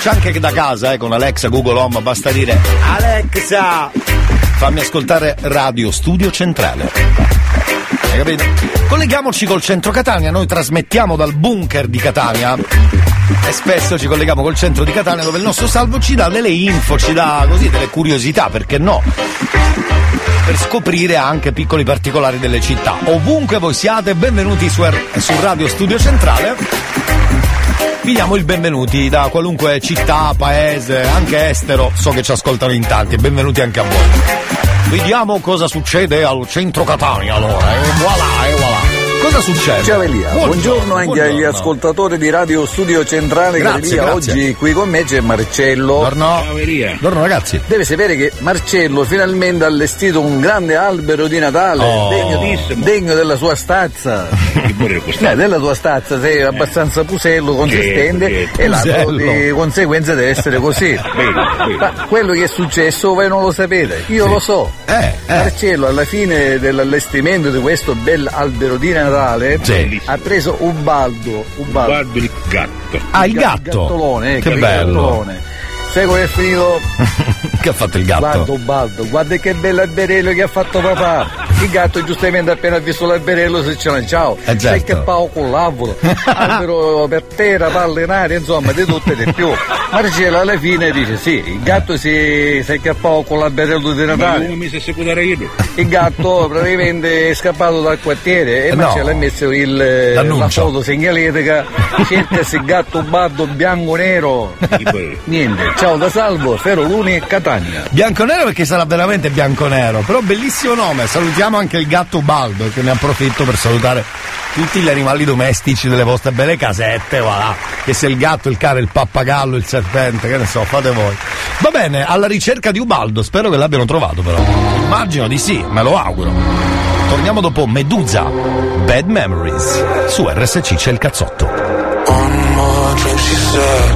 S4: C'è anche da casa, eh, con Alexa, Google Home, basta dire Alexa, fammi ascoltare Radio Studio Centrale. Hai capito? Colleghiamoci col centro Catania, noi trasmettiamo dal bunker di Catania e spesso ci colleghiamo col centro di Catania dove il nostro salvo ci dà delle info, ci dà così delle curiosità, perché no? Per scoprire anche piccoli particolari delle città. Ovunque voi siate, benvenuti su, su Radio Studio Centrale. Vi diamo il benvenuti da qualunque città, paese, anche estero, so che ci ascoltano in tanti, benvenuti anche a voi. Vediamo cosa succede al centro Catania allora, e voilà, e voilà. Cosa succede?
S35: Ciao Elia, buongiorno, anche agli ascoltatori di Radio Studio Centrale
S4: Grazie, grazie.
S35: Oggi qui con me c'è Marcello.
S4: Buongiorno. Buongiorno ragazzi.
S35: Deve sapere che Marcello finalmente ha allestito un grande albero di Natale
S4: Oh.
S35: degno, degno della sua stazza. Eh, della tua stazza sei abbastanza pusello, consistente
S36: Certo,
S35: e l'altro
S36: Pusello.
S35: di conseguenza deve essere così. Ma quello che è successo voi non lo sapete, io lo so.
S4: Eh,
S35: Marcello alla fine dell'allestimento di questo bel albero di Natale
S4: Sì.
S35: ha preso Ubaldo. Ubaldo.
S36: Guardo il gatto.
S4: Ah, il
S35: ga-
S4: gatto.
S35: gattolone, eh,
S4: Che
S35: il
S4: bello.
S35: gattolone. Sai come è finito?
S4: che ha fatto il gatto?
S35: Guarda Ubaldo, guarda che bello alberello che ha fatto papà. Il gatto giustamente appena visto l'alberello si dice ciao.
S4: Eh,
S35: Sai
S4: certo.
S35: che pao con l'avolo. Albero per terra, palle in aria, insomma, di tutto e di più. Marcello alla fine dice sì, il gatto si, si è incappato con l'alberello di Natale. Il gatto praticamente è scappato dal quartiere e
S36: Eh, no.
S35: Marcello ha messo il, eh, la
S36: L'annuncio.
S35: foto segnaletica cercasi gatto bardo bianco nero niente ciao da salvo Fero Luni e Catania
S4: Bianconero perché sarà veramente bianconero, però bellissimo nome. Salutiamo anche il gatto Baldo che ne approfitto per salutare tutti gli animali domestici delle vostre belle casette, voilà. Che sia il gatto, il cane, il pappagallo, il serpente, che ne so, fate voi. Va bene, alla ricerca di Ubaldo, spero che l'abbiano trovato però. Immagino di sì, me lo auguro. Torniamo dopo Medusa, Bad Memories. Su RSC c'è il cazzotto.
S16: One more drink, she said.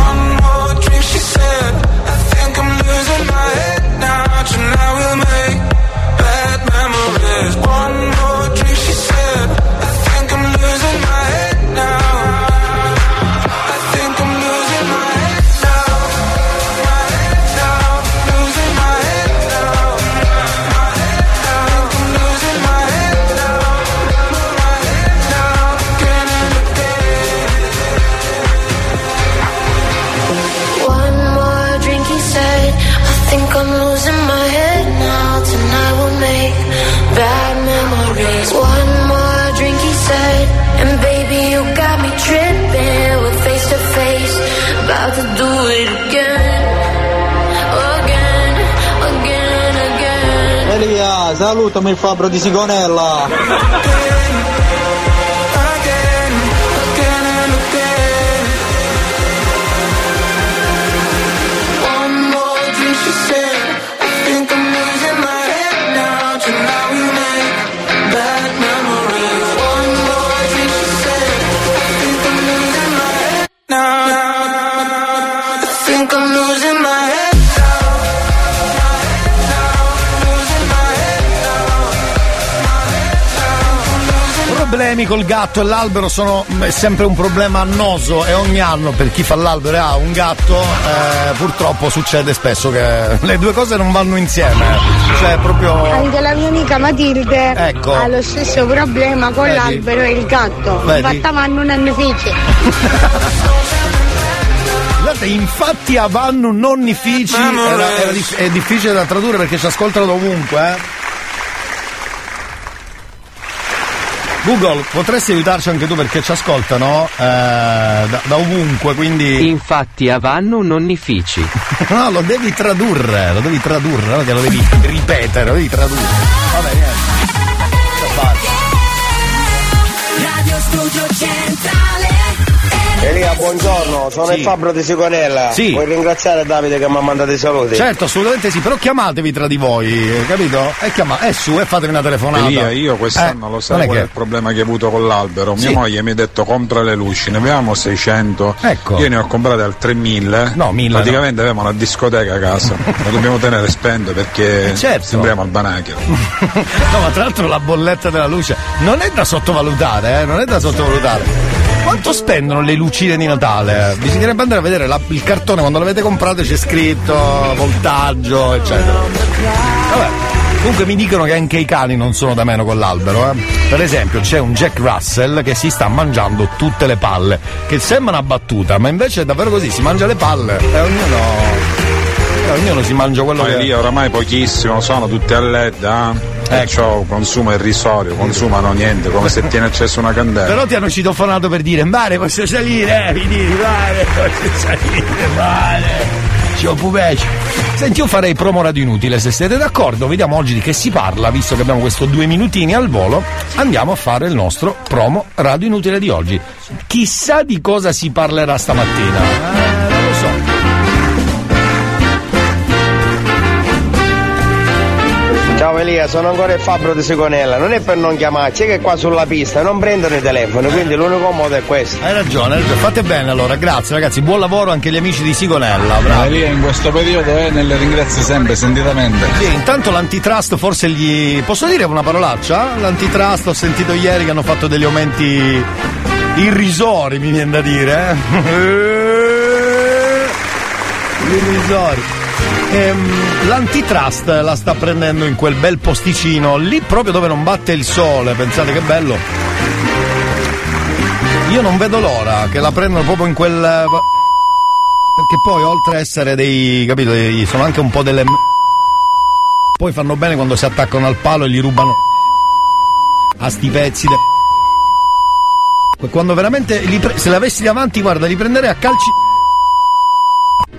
S31: Salutami il fabbro di Sigonella.
S4: Problemi col gatto e l'albero sono è sempre un problema annoso e ogni anno per chi fa l'albero e ha un gatto eh, purtroppo succede spesso che le due cose non vanno insieme. Cioè proprio
S37: Anche la mia amica Matilde
S4: Ecco.
S37: ha lo stesso problema con
S4: Vedi?
S37: l'albero e il gatto.
S4: Vedi?
S37: Infatti vanno un fici.
S4: Guardate, infatti a Vannu nonnifici era, era è difficile da tradurre perché ci ascoltano da ovunque, eh. Google, potresti aiutarci anche tu perché ci ascoltano eh, da, da ovunque, quindi.
S38: Infatti a Vannu nonnifici.
S4: No, lo devi tradurre, lo devi tradurre, non che lo devi ripetere, lo devi tradurre. Vabbè, niente. Fare?
S12: Radio Studio Centrale
S22: Elia, buongiorno, sono
S4: Sì.
S22: il Fabro di Sigonella.
S4: Sì.
S22: Vuoi ringraziare Davide che mi ha mandato i saluti?
S4: Certo, assolutamente sì, però chiamatevi tra di voi, eh, capito? E chiama, è su e fatevi una telefonata.
S39: Elia, io quest'anno
S4: Eh,
S39: lo sai
S4: è
S39: qual è
S4: che-
S39: il problema che ho avuto con l'albero. Mia
S4: Sì.
S39: moglie mi ha detto compra le luci, ne avevamo 600.
S4: Ecco.
S39: Io ne ho comprate al 3000.
S4: No, 1000
S39: Praticamente avevamo una discoteca a casa. la dobbiamo tenere spento perché
S4: Eh, certo.
S39: sembriamo al banachero.
S4: no, ma tra l'altro la bolletta della luce non è da sottovalutare, eh? Non è da sottovalutare. Quanto spendono le lucine di Natale? Bisognerebbe andare a vedere la- il cartone quando l'avete comprato c'è scritto voltaggio, eccetera. Vabbè. Comunque mi dicono che anche i cani non sono da meno con l'albero, eh. Per esempio c'è un Jack Russell che si sta mangiando tutte le palle, che sembra una battuta, ma invece è davvero così, si mangia le palle e ognuno. e ognuno si mangia quello
S39: Poi
S4: che.
S39: lì oramai pochissimo, sono tutte a LED, eh? Perciò consumo irrisorio, consumano niente, come se tiene acceso una candela.
S4: Però ti hanno citofonato per dire, Mare posso salire, eh, mi dici, Mare posso salire, Mare. C'ho pubeci. Senti, io farei promo radio inutile, se siete d'accordo, vediamo oggi di che si parla, visto che abbiamo questo due minutini al volo, andiamo a fare il nostro promo radio inutile di oggi. Chissà di cosa si parlerà stamattina.
S22: Ciao Elia, sono ancora il Fabro di Sigonella. Non è per non chiamarci, è che qua sulla pista non prendono i telefoni, quindi l'unico modo è questo.
S4: Hai ragione, hai ragione. Fate bene allora, grazie ragazzi, buon lavoro anche agli amici di Sigonella, bravo.
S39: Elia in questo periodo eh, ne le ringrazio sempre sentitamente.
S4: Sì, intanto l'antitrust forse gli. Posso dire una parolaccia? L'antitrust ho sentito ieri che hanno fatto degli aumenti irrisori, mi viene da dire, eh? Irrisori. Ehm, l'antitrust la sta prendendo in quel bel posticino, lì proprio dove non batte il sole, pensate che bello. Io non vedo l'ora che la prendano proprio in quel. Perché poi oltre a essere dei. capito? sono anche un po' delle. Poi fanno bene quando si attaccano al palo e gli rubano. A sti pezzi. de- Quando veramente pre- se l'avessi davanti, guarda, li prenderei a calci.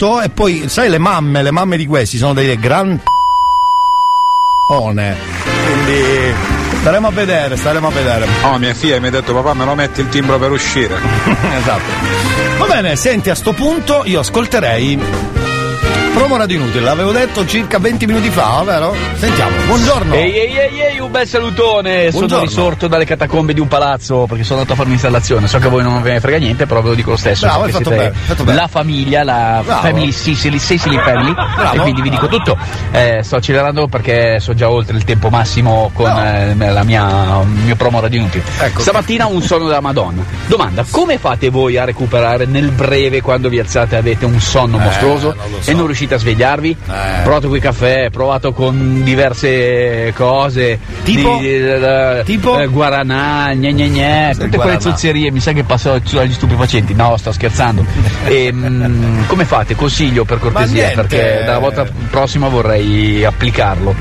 S4: E poi, sai, le mamme, le mamme di questi sono delle gran. Quindi. Staremo a vedere, staremo a vedere.
S39: Oh, mia figlia mi ha detto papà me lo metti il timbro per uscire.
S4: esatto. Va bene, senti, a sto punto io ascolterei. Promo radio inutile, l'avevo detto circa 20 minuti fa, vero? Sentiamo, buongiorno.
S40: Ehi ehi ehi ehi, un bel salutone!
S4: Buongiorno.
S40: Sono risorto dalle catacombe di un palazzo perché sono andato a fare un'installazione. So che a voi non ve ne frega niente, però ve lo dico lo stesso.
S4: Bravo, hai
S40: perché
S4: fatto
S40: siete
S4: bene, hai fatto bene.
S40: La famiglia, la
S4: Bravo.
S40: family Sicily, Sicily Family.
S4: Bravo.
S40: E quindi vi dico tutto. Eh, sto accelerando perché so già oltre il tempo massimo con eh, la mia il mio promo radio inutile.
S4: Ecco.
S40: Stamattina un sonno della Madonna. Domanda: come fate voi a recuperare nel breve quando vi alzate avete un sonno
S4: Eh,
S40: mostruoso
S4: non lo so.
S40: e non riuscite a svegliarvi?
S4: Eh.
S40: Provato con i caffè, provato con diverse cose.
S4: Tipo?
S40: Di, eh,
S4: Tipo?
S40: eh, guaranà, gne gne gne, tutte quelle zozzerie, mi sa che passo agli stupefacenti. No, sto scherzando. E, mm, come fate? Consiglio per cortesia, perché dalla volta prossima vorrei applicarlo.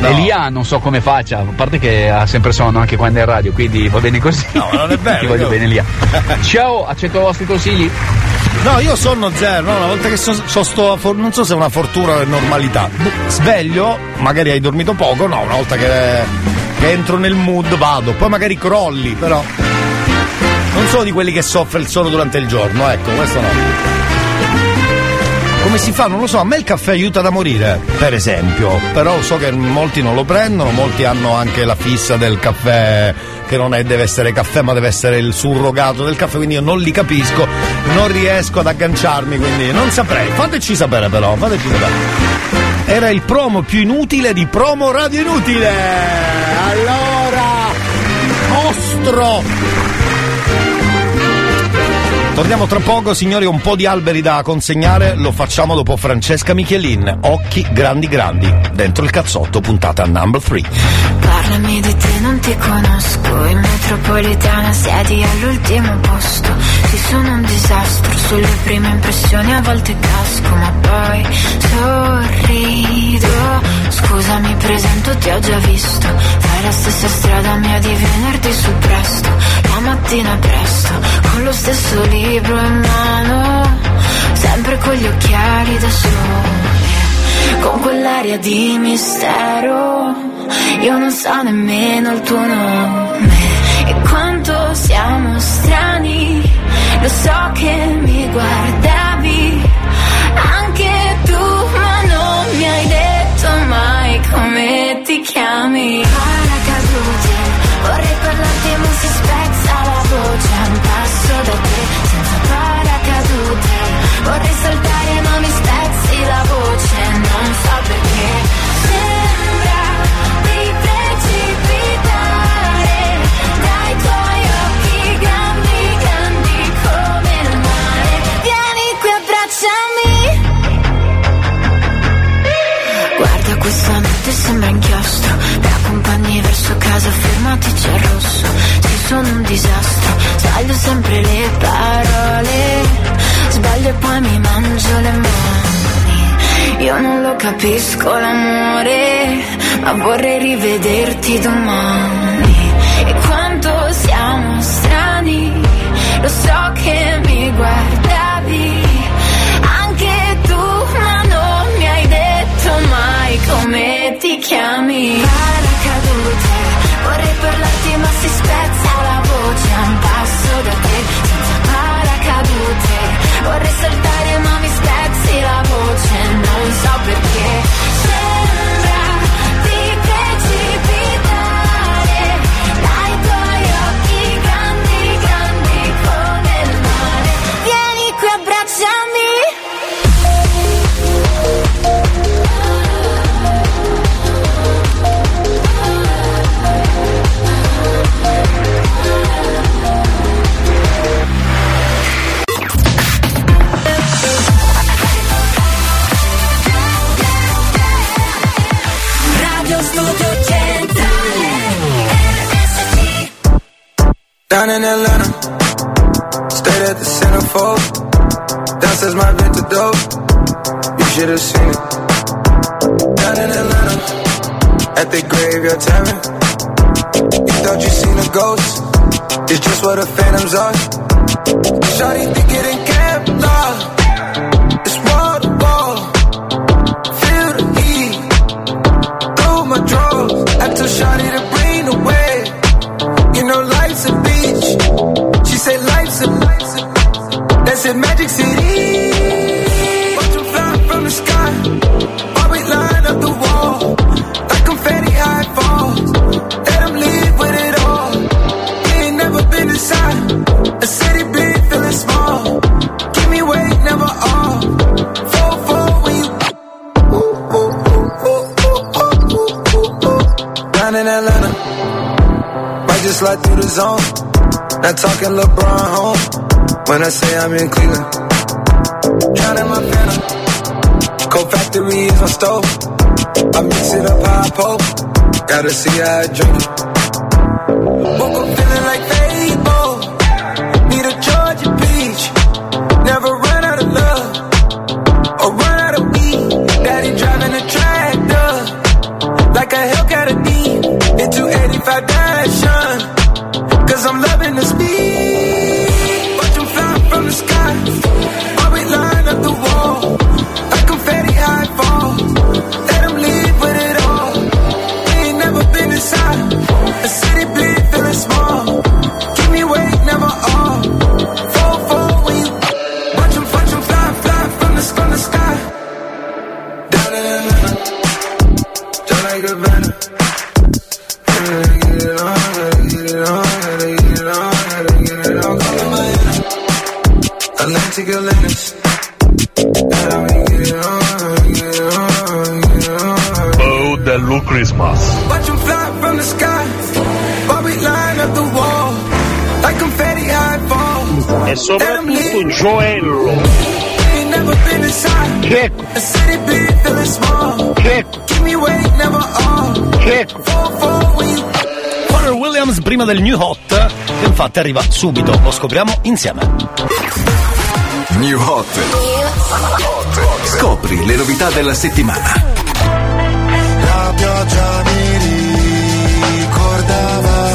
S4: No.
S40: Elia non so come faccia, a parte che ha sempre sonno anche quando è in radio, quindi va bene così.
S4: No, non è vero,
S40: Ti voglio
S4: io-
S40: bene Elia. Ciao, accetto i vostri consigli.
S4: No, io sonno zero, no, una volta che so, so sto, non so se è una fortuna o è normalità. Sveglio, magari hai dormito poco, no, una volta che, che entro nel mood vado, poi magari crolli, però. Non sono di quelli che soffre il sonno durante il giorno, ecco, questo no. Come si fa? Non lo so, a me il caffè aiuta da morire, per esempio, però so che molti non lo prendono, molti hanno anche la fissa del caffè che non è, deve essere caffè ma deve essere il surrogato del caffè, quindi io non li capisco, non riesco ad agganciarmi, quindi non saprei. Fateci sapere però, fateci sapere. Era il promo più inutile di promo radio inutile. Allora, ost nostro. Torniamo tra poco, signori, un po' di alberi da consegnare, lo facciamo dopo Francesca Michelin. Occhi grandi grandi, dentro il cazzotto, puntata number 3.
S12: Parlami di te, non ti conosco. In metropolitana siedi all'ultimo posto. Ti sono un disastro sulle prime impressioni, a volte casco, ma poi sorrido. Scusa, mi presento, ti ho già visto. Fai la stessa strada mia di venerdì su presto. La mattina presto, con lo stesso libro in mano. Sempre con gli occhiali da sole. Con quell'aria di mistero. Io non so nemmeno il tuo nome. E quanto siamo strani. Lo so che mi guardavi. Anche tu, ma non mi hai detto mai come ti chiami. Paracadute, vorrei parlarti ma si spezza la voce. Un passo da te, senza paracadute. Vorrei sembra inchiostro. Mi accompagni verso casa fermati c'è rosso. Sì sono un disastro. Sbaglio sempre le parole. Sbaglio e poi mi mangio le mani. Io non lo capisco l'amore Ma vorrei rivederti domani. E quanto siamo strani Lo so che mi guardavi chiami. Paracadute Vorrei parlarti ma si spezza
S16: Down in Atlanta, stayed at the centerfold. Downstairs my Venta dope, you should have seen it. Down in Atlanta, at the graveyard tavern. You thought you seen a ghost, it's just what the phantoms are. Shawty getting Kevlar, it's That's Magic City. Watch them fly from the sky. While we line up the wall. Like confetti high falls. Let them live with it all. We ain't never been inside. A city big, feeling small. Give me weight, never off. Four, four, when you. Ooh, ooh, ooh, ooh, ooh, ooh, ooh, ooh. Down in Atlanta. Might just slide through the zone. Not talking LeBron home. When I say I'm in Cleveland. Drowning my phantom. Cold factory is my stove. I mix it up how I. Gotta see how I drink it.
S4: Prima del New Hot, che infatti arriva subito, lo scopriamo insieme.
S41: New Hot. Scopri le novità della settimana.
S16: La pioggia mi ricordava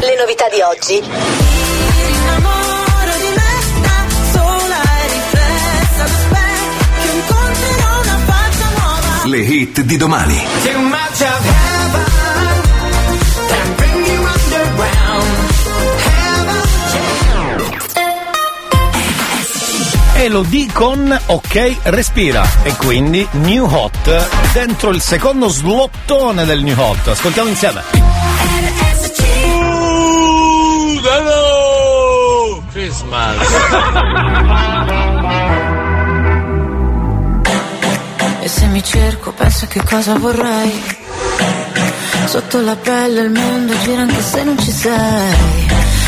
S2: Le novità di oggi.
S41: Le hit di domani.
S4: Elodie con Ok Respira e quindi New Hot dentro il secondo slottone del New Hot. Ascoltiamo insieme.
S12: E se mi cerco penso che cosa vorrei Sotto la pelle il mondo gira anche se non ci sei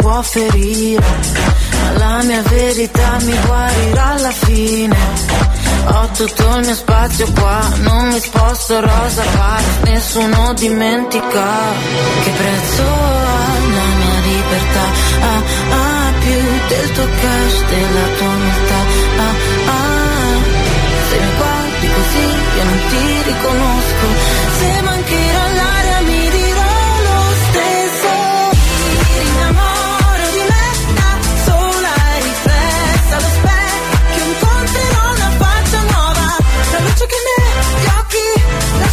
S12: Può ferire, ma la mia verità mi guarirà alla fine. Ho tutto il mio spazio qua, non mi sposto rosa pari, nessuno dimentica che prezzo ha la mia libertà. Ah, ah, più del tuo cash, della tua umiltà. Ah, ah, se mi guardi così io non ti riconosco, se mancherò l'aria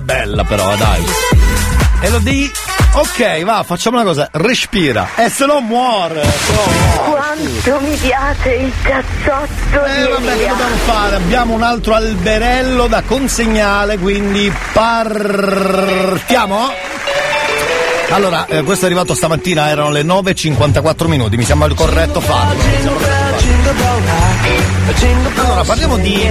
S4: Bella e bella però, dai. Elodie, ok, va, facciamo una cosa, respira e se no muore. se no muore.
S37: Quanto mi piace il cazzotto
S4: Eh
S37: di
S4: vabbè, che dobbiamo fare? Abbiamo un altro alberello da consegnare, quindi partiamo? Allora, eh, questo è arrivato stamattina, erano le 9.54 minuti, mi sembra il corretto farlo. Allora, parliamo, di,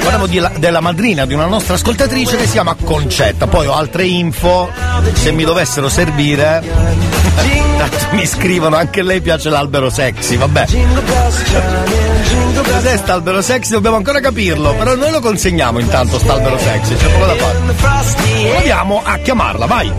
S4: parliamo di la- della madrina di una nostra ascoltatrice che si chiama Concetta, poi ho altre info, se mi dovessero servire, mi scrivono, anche lei piace l'albero sexy, vabbè. Cos'è st'albero sexy? Dobbiamo ancora capirlo, però noi lo consegniamo intanto st'albero sexy, c'è poco da fare. Proviamo a chiamarla, vai!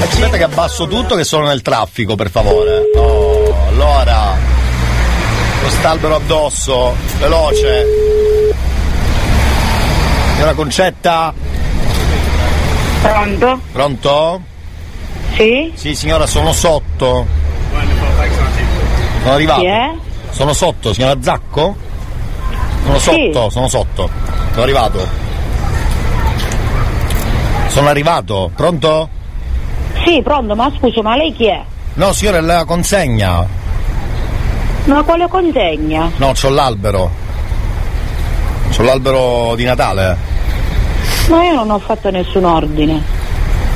S4: Aspetta che abbasso tutto che sono nel traffico, per favore. Oh, allora. Quest'albero addosso, veloce. Signora Concetta?
S30: Pronto?
S4: Pronto?
S30: Sì?
S4: Sì, signora, sono sotto. Sono arrivato. Sono sotto, signora Zacco? Sono
S30: Sì.
S4: sotto, sono sotto. Sono arrivato. Sono arrivato, pronto?
S30: Sì, pronto, ma scusa, ma lei chi è?
S4: No, signore, la consegna.
S30: Ma quale consegna?
S4: No, c'ho l'albero. C'ho l'albero di Natale.
S30: Ma io non ho fatto nessun ordine.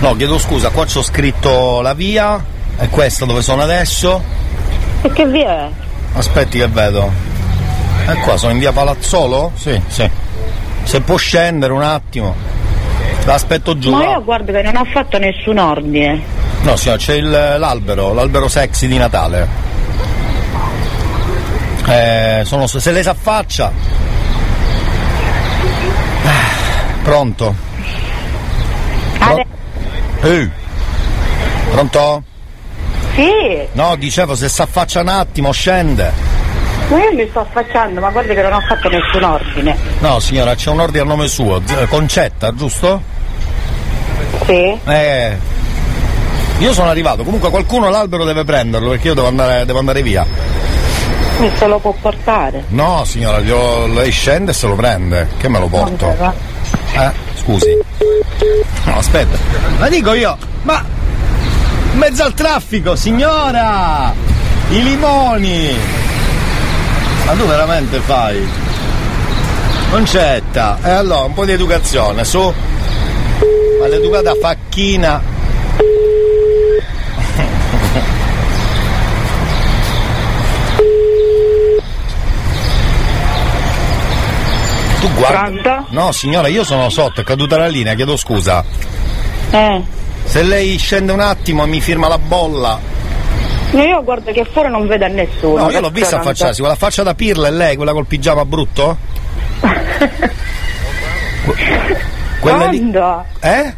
S4: No, chiedo scusa, qua c'ho scritto la via. È questa dove sono adesso.
S30: E che via è?
S4: Aspetti che vedo. E qua sono in via Palazzolo? Sì, sì. Se può scendere un attimo. L'aspetto giù.
S30: Ma io guardo che non ho fatto nessun ordine.
S4: No, signora, c'è il- l'albero, l'albero sexy di Natale. Eh, sono, se lei si affaccia. Ah, Pronto? Pro- Ehi. Pronto?
S30: Sì,
S4: No, dicevo, se si affaccia un attimo, scende.
S30: Ma io mi sto affacciando, ma guarda che non ho fatto nessun ordine.
S4: No, signora, c'è un ordine a nome suo. Concetta, giusto?
S30: Sì.
S4: Eh. Io sono arrivato, comunque qualcuno l'albero deve prenderlo perché io devo andare, devo andare via.
S30: Mi se lo può portare.
S4: No, signora, glielo- lei scende e se lo prende. Che me lo porto? Eh, scusi. No, aspetta. Ma dico io, ma in mezzo al traffico, signora! I limoni! Ma tu veramente fai? Concetta, e allora un po' di educazione, su. Maleducata facchina. Tu guarda. No, signora, io sono sotto, è caduta la linea, chiedo scusa.
S30: Eh.
S4: Se lei scende un attimo e mi firma la bolla.
S30: No, io guardo che fuori non vedo a nessuno.
S4: No, io l'ho vista affacciarsi, quella faccia da pirla è lei, quella col pigiama brutto? Quella.
S30: Pronto?
S4: Eh?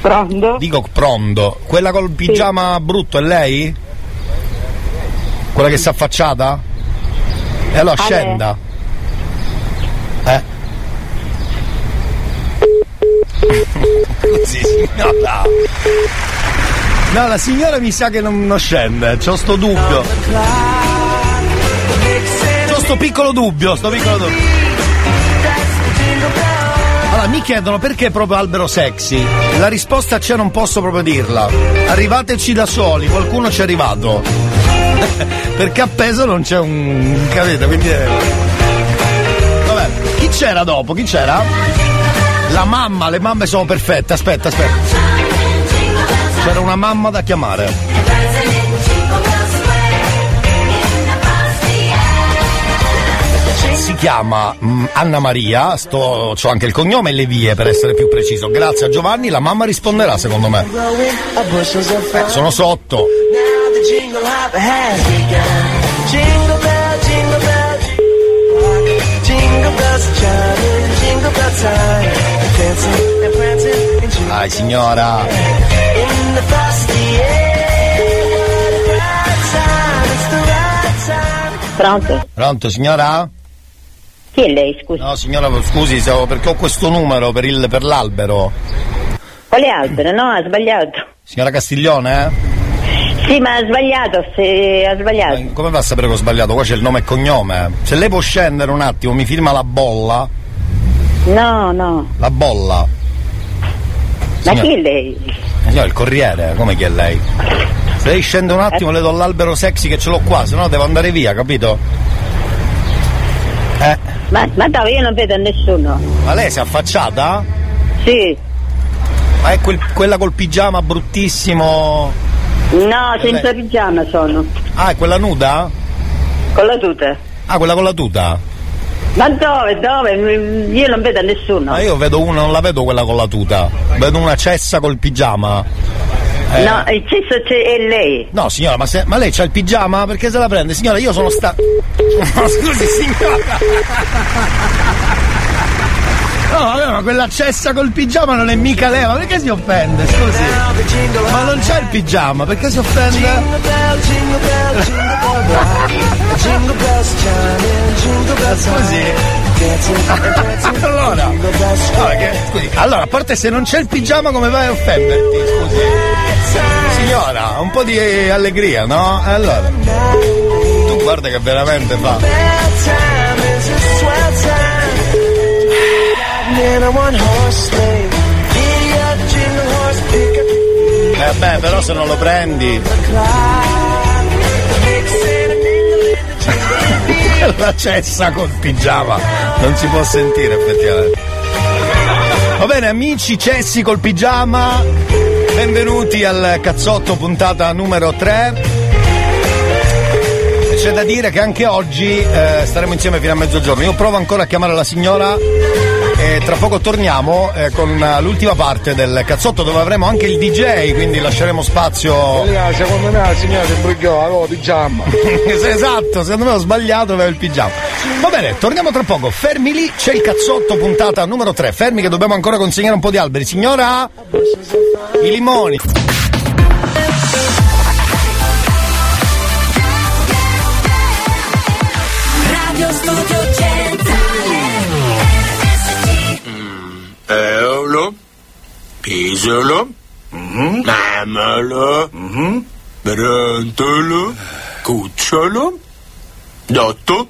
S30: Pronto?
S4: Dico pronto. Quella col pigiama brutto è lei? Quella che si è affacciata? E allora
S30: Ale.
S4: scenda. Eh? Così signora. No, la signora mi sa che non, non scende, c'ho sto dubbio. C'ho sto piccolo dubbio, sto piccolo dubbio. Allora, mi chiedono perché proprio albero sexy. La risposta c'è, non posso proprio dirla. Arrivateci da soli, qualcuno ci è arrivato. perché appeso non c'è un. capite? Quindi. è- Vabbè, chi c'era dopo? Chi c'era? La mamma, le mamme sono perfette, aspetta, aspetta. C'era una mamma da chiamare. Si chiama mm, Anna Maria, sto, c'ho anche il cognome e le vie per essere più preciso. Grazie a Giovanni, la mamma risponderà secondo me. Eh, sono sotto. Dai signora.
S30: Pronto?
S4: Pronto signora?
S30: Chi è lei, scusi?
S4: No signora, scusi, perché ho questo numero per, il- per l'albero.
S30: Quale albero? No, ha sbagliato.
S4: Signora Castiglione? eh?
S30: Sì, ma ha sbagliato, se ha sbagliato.
S4: Come va a sapere che ho sbagliato? Qua c'è il nome e cognome. Se lei può scendere un attimo, mi firma la bolla.
S30: No, no.
S4: La bolla.
S30: Ma chi è lei?
S4: Signora, il corriere, come chi è lei? Se lei scende un attimo le do l'albero sexy che ce l'ho qua, se no devo andare via, capito? Eh,
S30: Ma, ma dove io non vedo nessuno.
S4: ma lei si è affacciata?
S30: Sì.
S4: Ma è quel- quella col pigiama bruttissimo.
S30: No, senza pigiama sono.
S4: Ah, è quella nuda?
S30: Con la tuta.
S4: Ah, quella con la tuta?
S30: Ma dove, dove? Io non vedo nessuno.
S4: Ma io vedo una, non la vedo quella con la tuta. Vedo una cessa col pigiama. Eh,
S30: No, il cesso c'è, è lei.
S4: No, signora, ma, se- ma lei c'ha il pigiama? Perché se la prende? Signora, io sono sta. Scusi, signora. No, vabbè, ma quella cessa col pigiama non è mica lei, ma perché si offende? Scusi. Ma non c'è il pigiama, perché si offende? Scusi. allora, scusi, allora, a parte se non c'è il pigiama come vai a offenderti? Scusi. Signora, un po' di allegria, no? Allora. Tu guarda che veramente fa.
S19: In a one horse sleigh. Giddy up, horse, pick up
S4: Eh beh, però se non lo prendi. La cessa col pigiama. Non si può sentire effettivamente. Va bene, amici cessi col pigiama. Benvenuti al cazzotto puntata numero 3. E C'è da dire che anche oggi eh, staremo insieme fino a mezzogiorno. Io provo ancora a chiamare la signora e tra poco torniamo eh, con l'ultima parte del cazzotto dove avremo anche il DJ, quindi lasceremo spazio.
S42: Elia, secondo me la signora si imbrugliò, avevo pigiama.
S4: esatto, secondo me ho sbagliato, avevo il pigiama. Va bene, torniamo tra poco. Fermi lì, c'è il cazzotto puntata numero 3. Fermi che dobbiamo ancora consegnare un po' di alberi. Signora? I limoni.
S2: Radio Studio
S43: Eolo, Pisolo, Mamolo, Brontolo, Cucciolo, Dotto,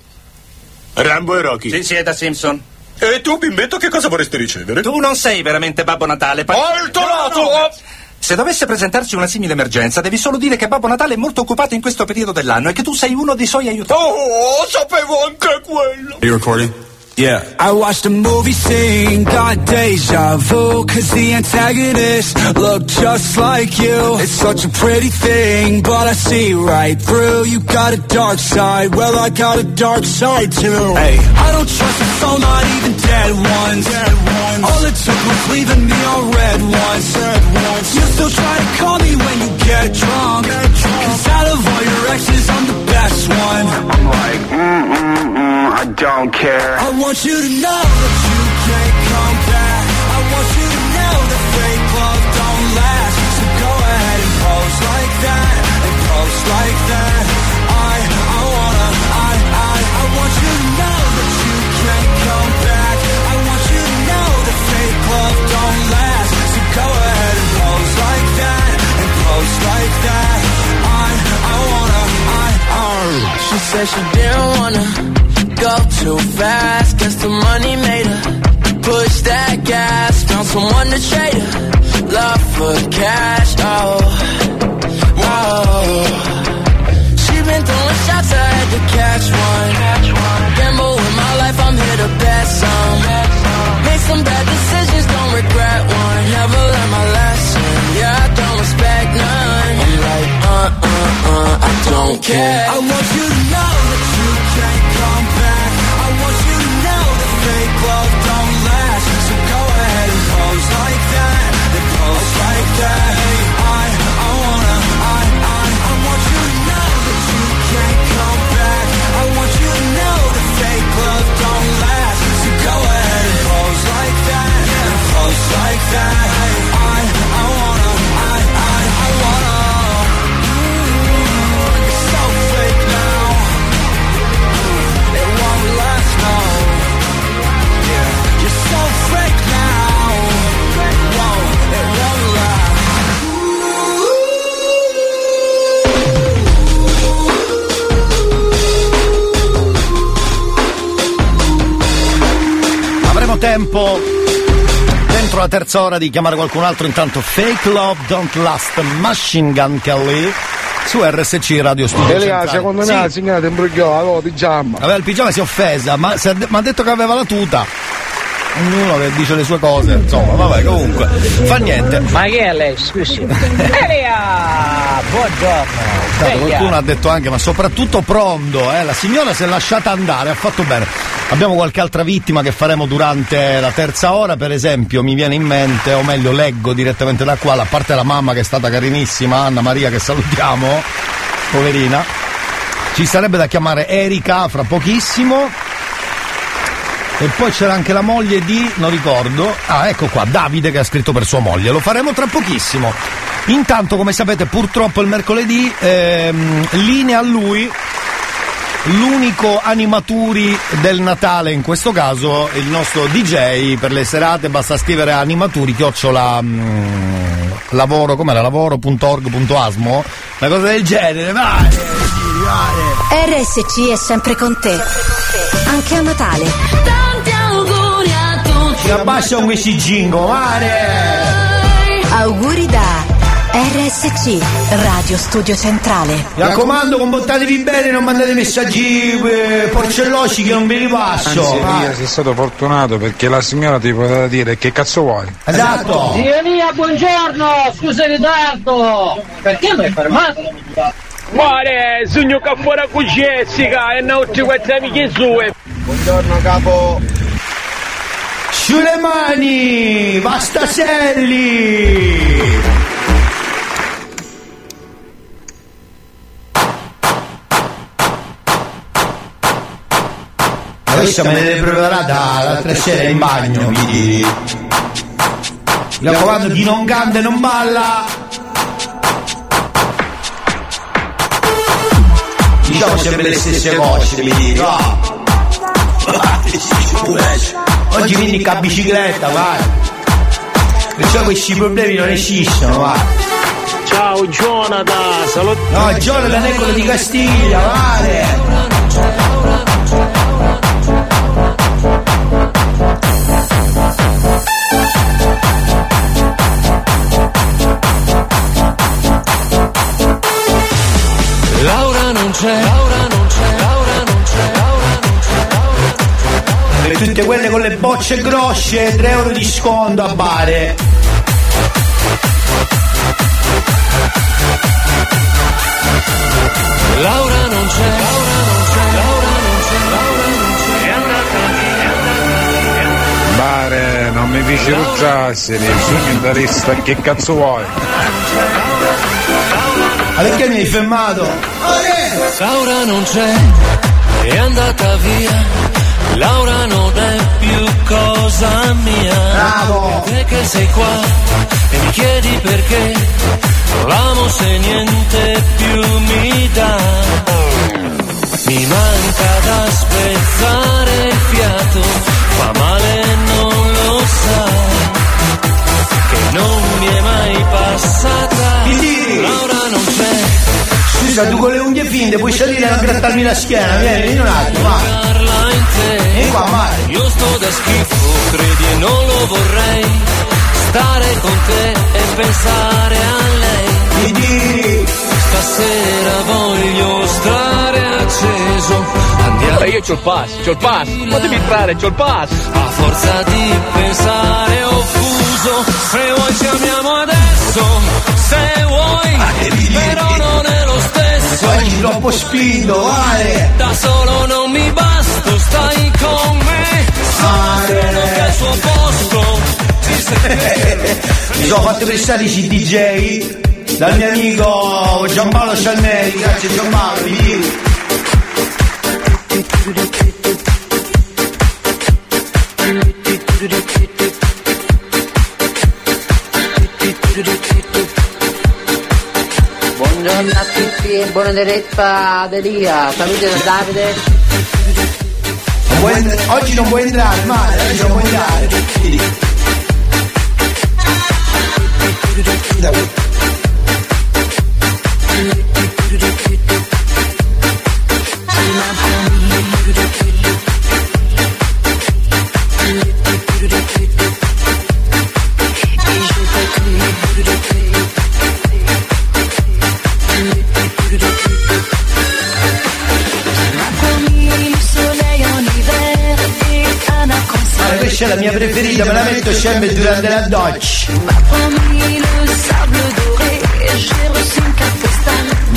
S43: Rambo e Rocky.
S44: Sì, sì, è da Simpson.
S43: E tu, bimbetto, che cosa vorresti ricevere?
S44: Tu non sei veramente Babbo Natale. pa-! No, no. Se dovesse presentarci una simile emergenza, devi solo dire che Babbo Natale è molto occupato in questo periodo dell'anno e che tu sei uno dei suoi aiutanti.
S43: Oh, sapevo anche quello!
S16: Are you recording? Yeah. I watched a movie scene, got deja vu, cause the antagonist looked just like you. It's such a pretty thing, but I see right through. You got a dark side, well, I got a dark side too. Hey, I don't trust a soul, not even dead ones. Dead ones. All it took was leaving me on red ones. Red ones. You still try to call me when you get drunk. Get drunk. Cause out of all your exes, I'm the best one. I'm like, mm, mm, mm, I don't care. I want you to know
S19: said she didn't wanna go too fast. Guess the money made her push that gas. Found someone to trade her love for cash. Oh, oh. She been throwing shots, I had to catch one. Gamble with my life, I'm here to bet some. Made some bad don't care.
S16: I want you to know
S4: tempo dentro la terza ora di chiamare qualcun altro. Intanto Fake Love Don't Last Machine Gun Kelly su RSC Radio Studio.
S42: Elia, secondo me
S4: Sì.
S42: la signora ti imbrugliò, avevo pigiama.
S4: Aveva il pigiama si è offesa, ma si è de- ma ha detto che aveva la tuta. Ognuno che dice le sue cose, insomma, vabbè, comunque. Fa niente.
S45: Ma chi è lei? Scusi. Elia! Buongiorno. Sveglia.
S4: qualcuno ha detto anche, ma soprattutto pronto, eh? la signora si è lasciata andare, ha fatto bene. Abbiamo qualche altra vittima che faremo durante la terza ora, per esempio mi viene in mente, o meglio leggo direttamente da qua, a parte la mamma che è stata carinissima, Anna Maria che salutiamo, poverina, ci sarebbe da chiamare Erika fra pochissimo. E poi c'era anche la moglie di, non ricordo, ah ecco qua, Davide che ha scritto per sua moglie, lo faremo tra pochissimo. Intanto, come sapete, purtroppo il mercoledì ehm, linea a lui l'unico animaturi del Natale, in questo caso il nostro DJ per le serate, basta scrivere animaturi, chiocciola mm, lavoro, com'era, lavoro.org.asmo, una cosa del genere, vai.
S26: RSC è sempre con te. Anche a Natale.
S2: Tanti auguri a tutti
S4: con questi jingo, mare!
S12: Auguri da RSC, Radio Studio Centrale.
S4: Mi raccomando, comportatevi bene, non mandate messaggi eh, porcellosi che non ve li passo.
S39: Anzi,
S4: Ah,
S39: sei stato fortunato perché la signora ti poteva dire che cazzo vuoi.
S4: Esatto.
S46: Zio Elia, buongiorno, scusa il ritardo. Perché mi hai fermato?
S43: Guarda, sogno che fuori con Jessica e non tutti questi amici sue.
S47: Buongiorno capo.
S4: Sulle mani, Vastaselli! Questa me l'hai preparata l'altra sera in bagno, quindi... Mi raccomando, chi non canta e non balla... Diciamo sempre le stesse cose, quindi... va. Oggi vieni in bicicletta, vai! Perciò questi problemi non esistono, vai!
S43: Ciao Jonathan, salut.
S4: No, Jonathan è quello di Castiglia, vale!
S48: Laura non c'è, Laura non c'è, Laura non c'è, Laura non c'è.
S4: E tutte quelle con le bocce grosse, 3 euro di sconto a bare.
S48: Laura non c'è, Laura non c'è, Laura non c'è,
S39: Bare, non mi feci rugiarsi, sogno da resta, che cazzo vuoi?
S4: Ma perché mi hai fermato?
S48: Laura non c'è, è andata via. Laura non è più cosa mia.
S4: Bravo!
S48: Te che sei qua e mi chiedi perché. L'amo se niente più mi dà. Mi manca da spezzare il fiato, fa male non lo sa. Che non mi è mai passata. Laura non c'è.
S4: Scusa, tu con le unghie finte puoi salire a grattarmi la schiena, vieni, vieni un attimo, va. Vieni qua, vai.
S48: Io sto da schifo, credi e non lo vorrei. Stare con te e pensare a lei. Stasera voglio stare acceso. Andiamo.
S40: Ma io c'ho il pass, c'ho il pass, fatemi entrare, c'ho il pass.
S48: A forza di pensare ho fuso. Se vuoi chiamiamo adesso. Se vuoi. Però non è lo stesso.
S4: Oggi troppo spinto, vale!
S48: Da solo non mi basto, stai con me. Che al suo posto ci sei.
S4: Mi sono fatto prestare i CDJ dal mio amico Giampaolo Cianneri, grazie Giampaolo, vieni.
S49: Buongiorno a tutti e buona diretta ad Elia, saluti da Davide.
S4: Non puoi entra- oggi non puoi entrare, male, oggi non puoi entrare. La mia preferita, me la metto sempre durante la doccia.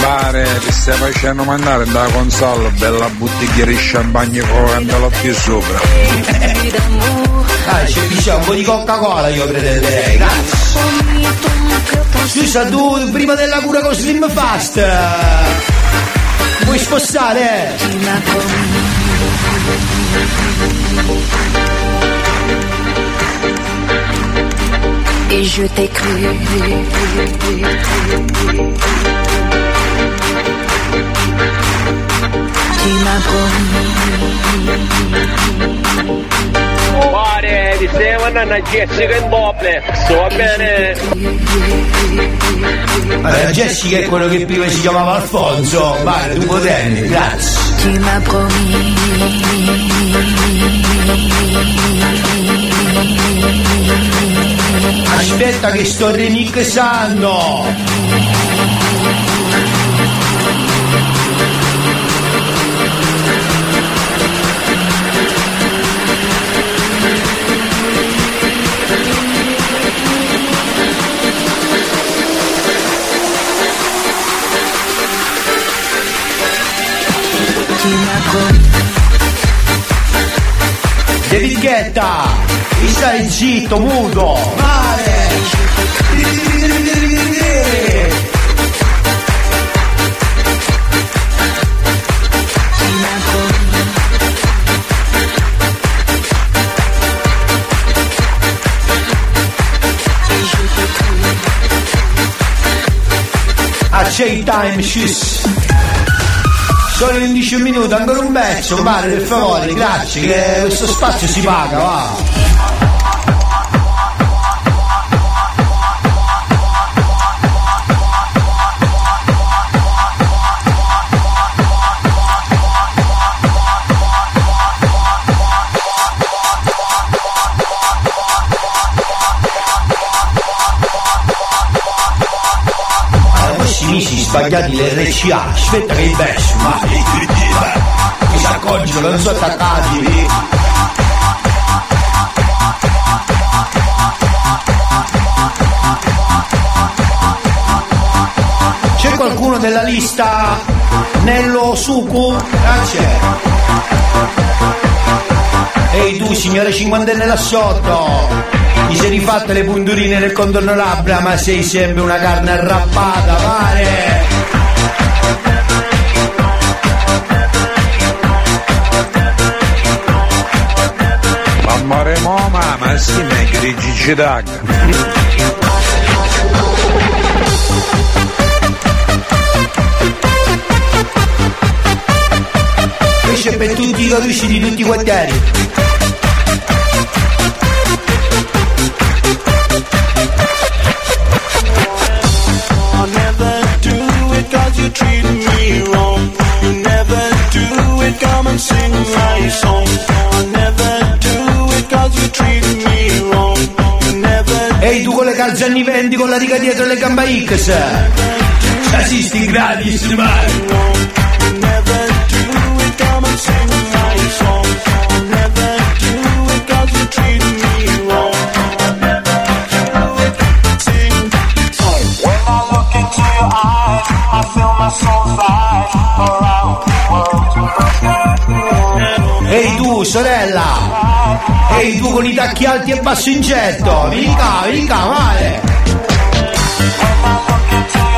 S39: Bare, ti stai facendo mandare da console, bella bottiglia di champagne con candela più sopra.
S4: Ah, c'è diciamo un po' di Coca-Cola io pretenderei. Scusa, tu prima della cura con Slim Fast puoi spostare? eh?
S12: Et je t'ai cru. Tu m'as
S43: Guarda, ti stai mandando a Jessica in doppia. Sto bene.
S4: Allora, Jessica è quello che prima si chiamava Alfonso, vai, tu potendi, grazie.
S12: Tu m'as promis.
S4: Aspetta che sto remixando. David Guetta, mi stai zitto, muto, male. A J-Time, sciss. Solo 11 minuti, ancora un pezzo, male per favore, grazie, che questo spazio si paga, va. Sbagliati l'RCA, aspetta che il verso, ma si accorgono che non sono attaccati. C'è qualcuno della lista Nello Suku? Grazie. Ehi tu signore cinquantenne là sotto, ti sei rifatte le punturine nel contorno labbra ma sei sempre una carne arrappata, pare!
S39: Moma, ma sì, ma è grigi tag.
S4: Questo è per tutti i caduci di tutti i quartieri.
S34: I never do it cause you treat me wrong. You never do it, come and sing my song.
S4: Tu con le calze anni 20 con la riga dietro le gamba X. Assisti gratis, male.
S34: never do it, come and sing
S4: tu sorella. Ehi tu con i tacchi alti e basso in getto. Vieni qua, vieni qua, male.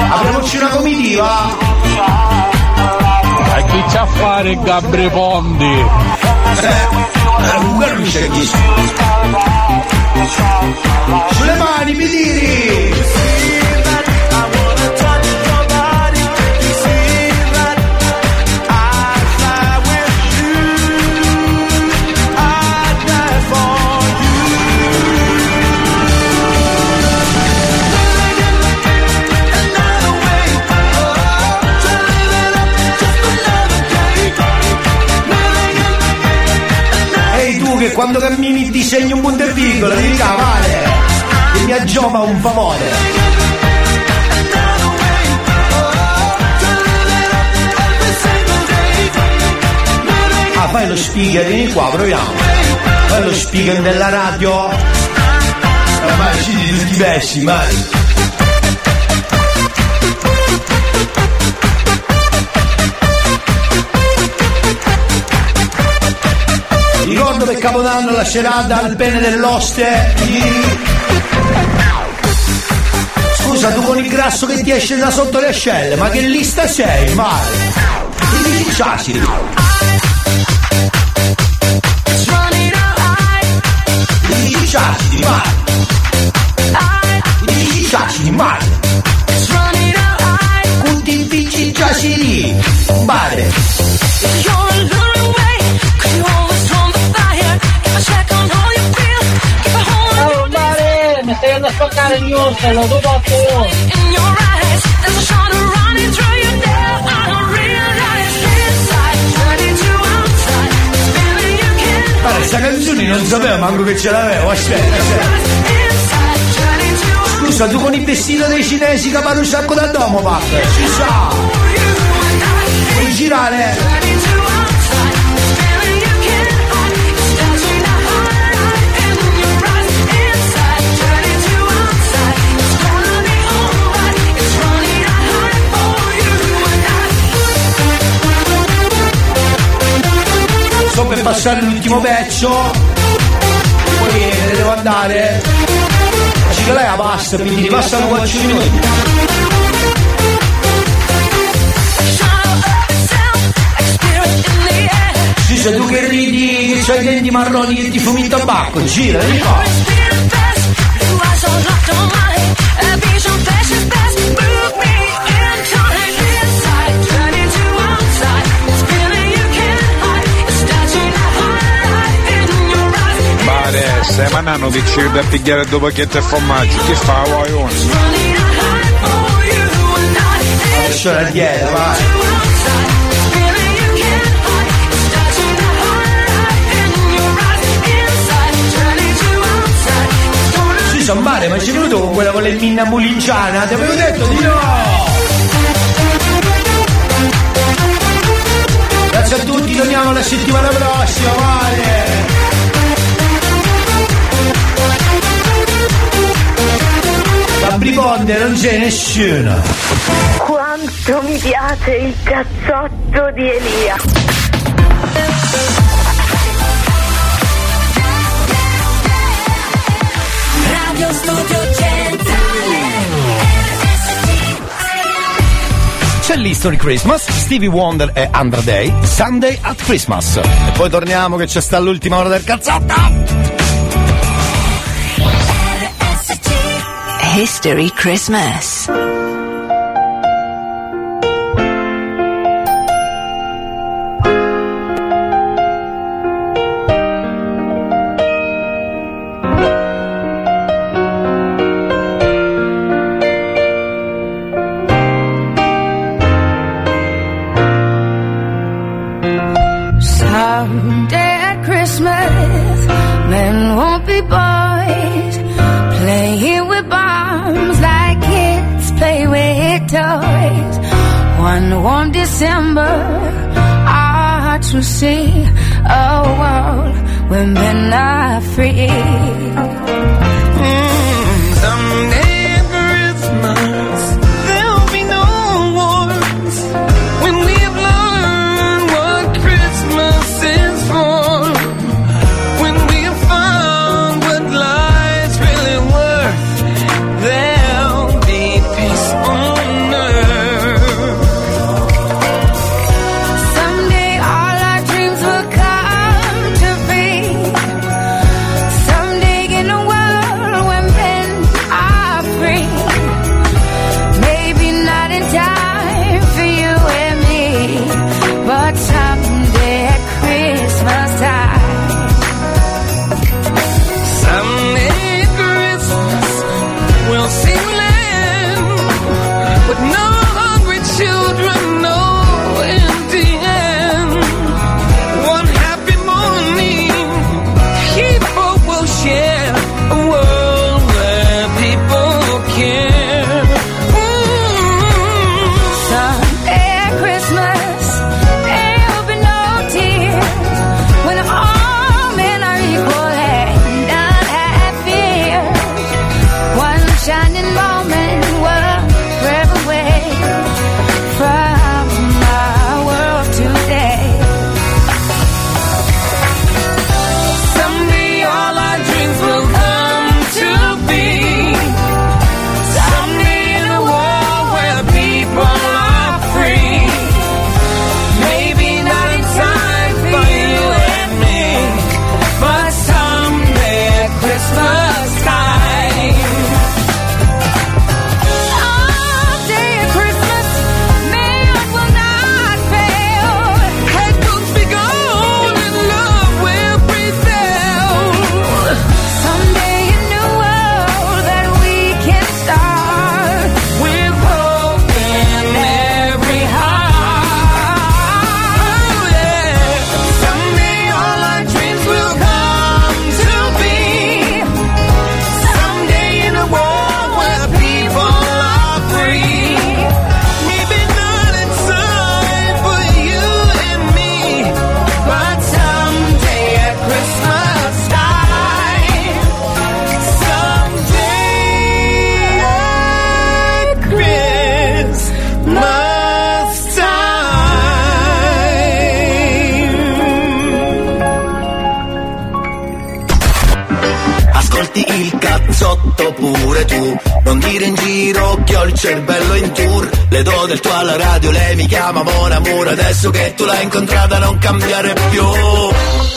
S4: Apriamoci una comitiva.
S40: E chi c'ha a fare Gabri Pondi?
S4: Eh, comunque non c'è chi. Sulle mani, mi tiri. Quando cammini disegni un punto e virgola, devi cavare. Che mi aggiova un favore. Ah, fai lo speaker, vieni qua, proviamo. Fai lo speaker della radio. Ormai ci di tutti i pesci, mani. Capodanno lascerà dal pene dell'oste. Scusa, tu con il grasso che ti esce da sotto le ascelle, ma che lista sei, male? Ti dici
S50: a mio ostello, tu porto
S4: Guarda, questa canzone non sapevo manco che ce l'avevo, aspetta, aspetta. Scusa, tu con il vestito dei cinesi che un sacco da domo, Pac, ci sa. Puoi girare. Sto per passare l'ultimo pezzo. Poi me ne devo andare. Dici che lei la pasta, quindi passano 4 minuti. Sì, se tu che ridi che c'hai i denti marroni che ti fumi il tabacco, gira, vieni
S39: mandando che ci da pigliare due pacchetti e formaggio, che fa
S4: la dieta, vai. Sì, sono male, ma ci venuto con quella con le minna mulinciana, ti avevo detto di no! Grazie a tutti, torniamo la settimana prossima, vale! Gabri Ponte non c'è nessuno!
S5: Quanto mi piace il cazzotto di Elia.
S2: Radio Studio Centrale
S4: C'è l'History Christmas, Stevie Wonder e Andra Day, Sunday at Christmas. E poi torniamo che c'è sta l'ultima ora del cazzotto!
S12: History Christmas. Cervello in tour Le do del tuo alla radio, lei mi chiama Mon Amour Adesso che tu l'hai incontrata non cambiare più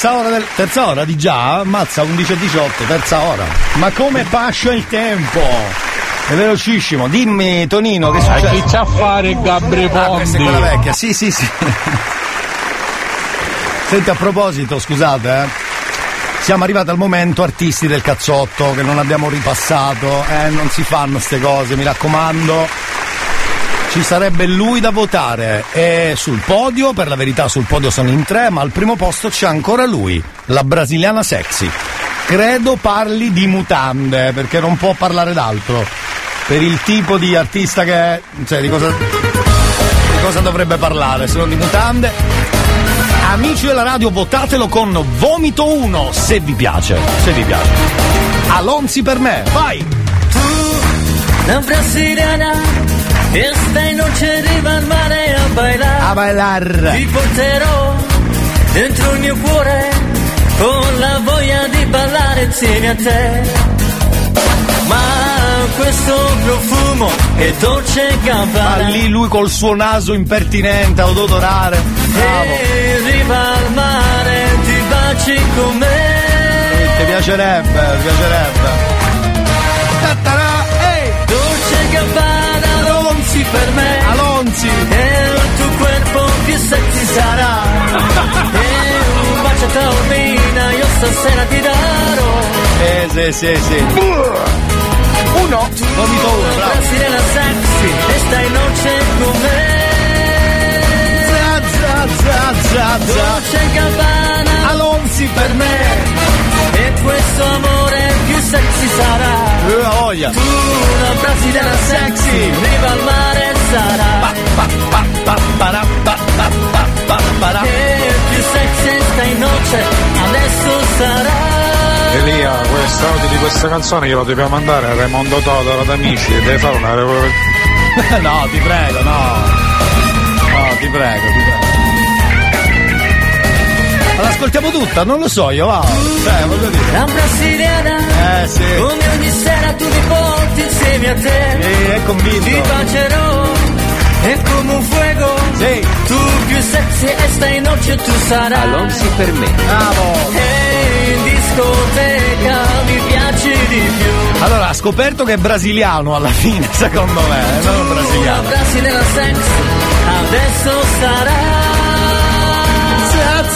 S4: terza ora del. Terza ora di già? Ammazza 11 e 18, terza ora. Ma come pascia il tempo! È velocissimo, dimmi Tonino che succede?
S51: chi c'ha a fare Gabri
S4: Ah, questa è quella vecchia, sì sì sì. Senti a proposito, scusate, eh. Siamo arrivati al momento artisti del cazzotto che non abbiamo ripassato, eh, non si fanno queste cose, mi raccomando. Ci sarebbe lui da votare e sul podio, per la verità sul podio sono in tre, ma al primo posto c'è ancora lui, la brasiliana sexy. Credo parli di mutande, perché non può parlare d'altro. Per il tipo di artista che è, cioè di cosa, di cosa dovrebbe parlare, se non di mutande. Amici della radio, votatelo con Vomito 1 se vi piace, se vi piace. Alonzi per me, vai!
S48: La brasiliana e stai noche arriva al mare a bailar
S4: A bailar
S48: Ti porterò dentro il mio cuore con la voglia di ballare insieme a te Ma questo profumo è dolce campana
S4: Ma lì lui col suo naso impertinente, ad odorare. Bravo.
S48: E arriva al mare ti baci con me
S4: Ti piacerebbe, ti piacerebbe.
S48: Alonzi per me.
S4: Alonzi.
S48: E il tuo corpo più sexy sarà. E un bacio taormina io stasera ti darò.
S4: Eh sì, sì, sì. Uno, vomito uno, bravo.
S48: Brasiliana sexy e stai noce con me
S4: za, za, za.
S48: Dolce Gabbana
S4: Alonzi per me
S48: E questo amore più sexy
S4: voglia.
S48: Tu una brasiliana sexy, viva al mare sarà. E più sexy stai in noce, adesso sarà.
S39: Elia, questo audio di questa canzone glielo dobbiamo mandare a Raimondo Todoro ad amici, deve fare una
S4: no, ti prego, no. No, ti prego, ti prego. Ma l'ascoltiamo tutta, non lo so io, va. Cioè, voglio dire.
S48: La brasiliana,
S4: Eh sì.
S48: come ogni sera tu mi porti insieme a te.
S4: Sì, è convinto.
S48: Ti bacerò, è come un fuego.
S4: Sì.
S48: Tu più sexy e stai in noce tu sarai.
S52: Alonsi per me.
S4: Bravo.
S48: E in discoteca mi piaci di più.
S4: Allora, ha scoperto che è brasiliano alla fine, secondo me, eh, non
S48: La
S4: brasiliano.
S48: brasiliana sexy, adesso sarà.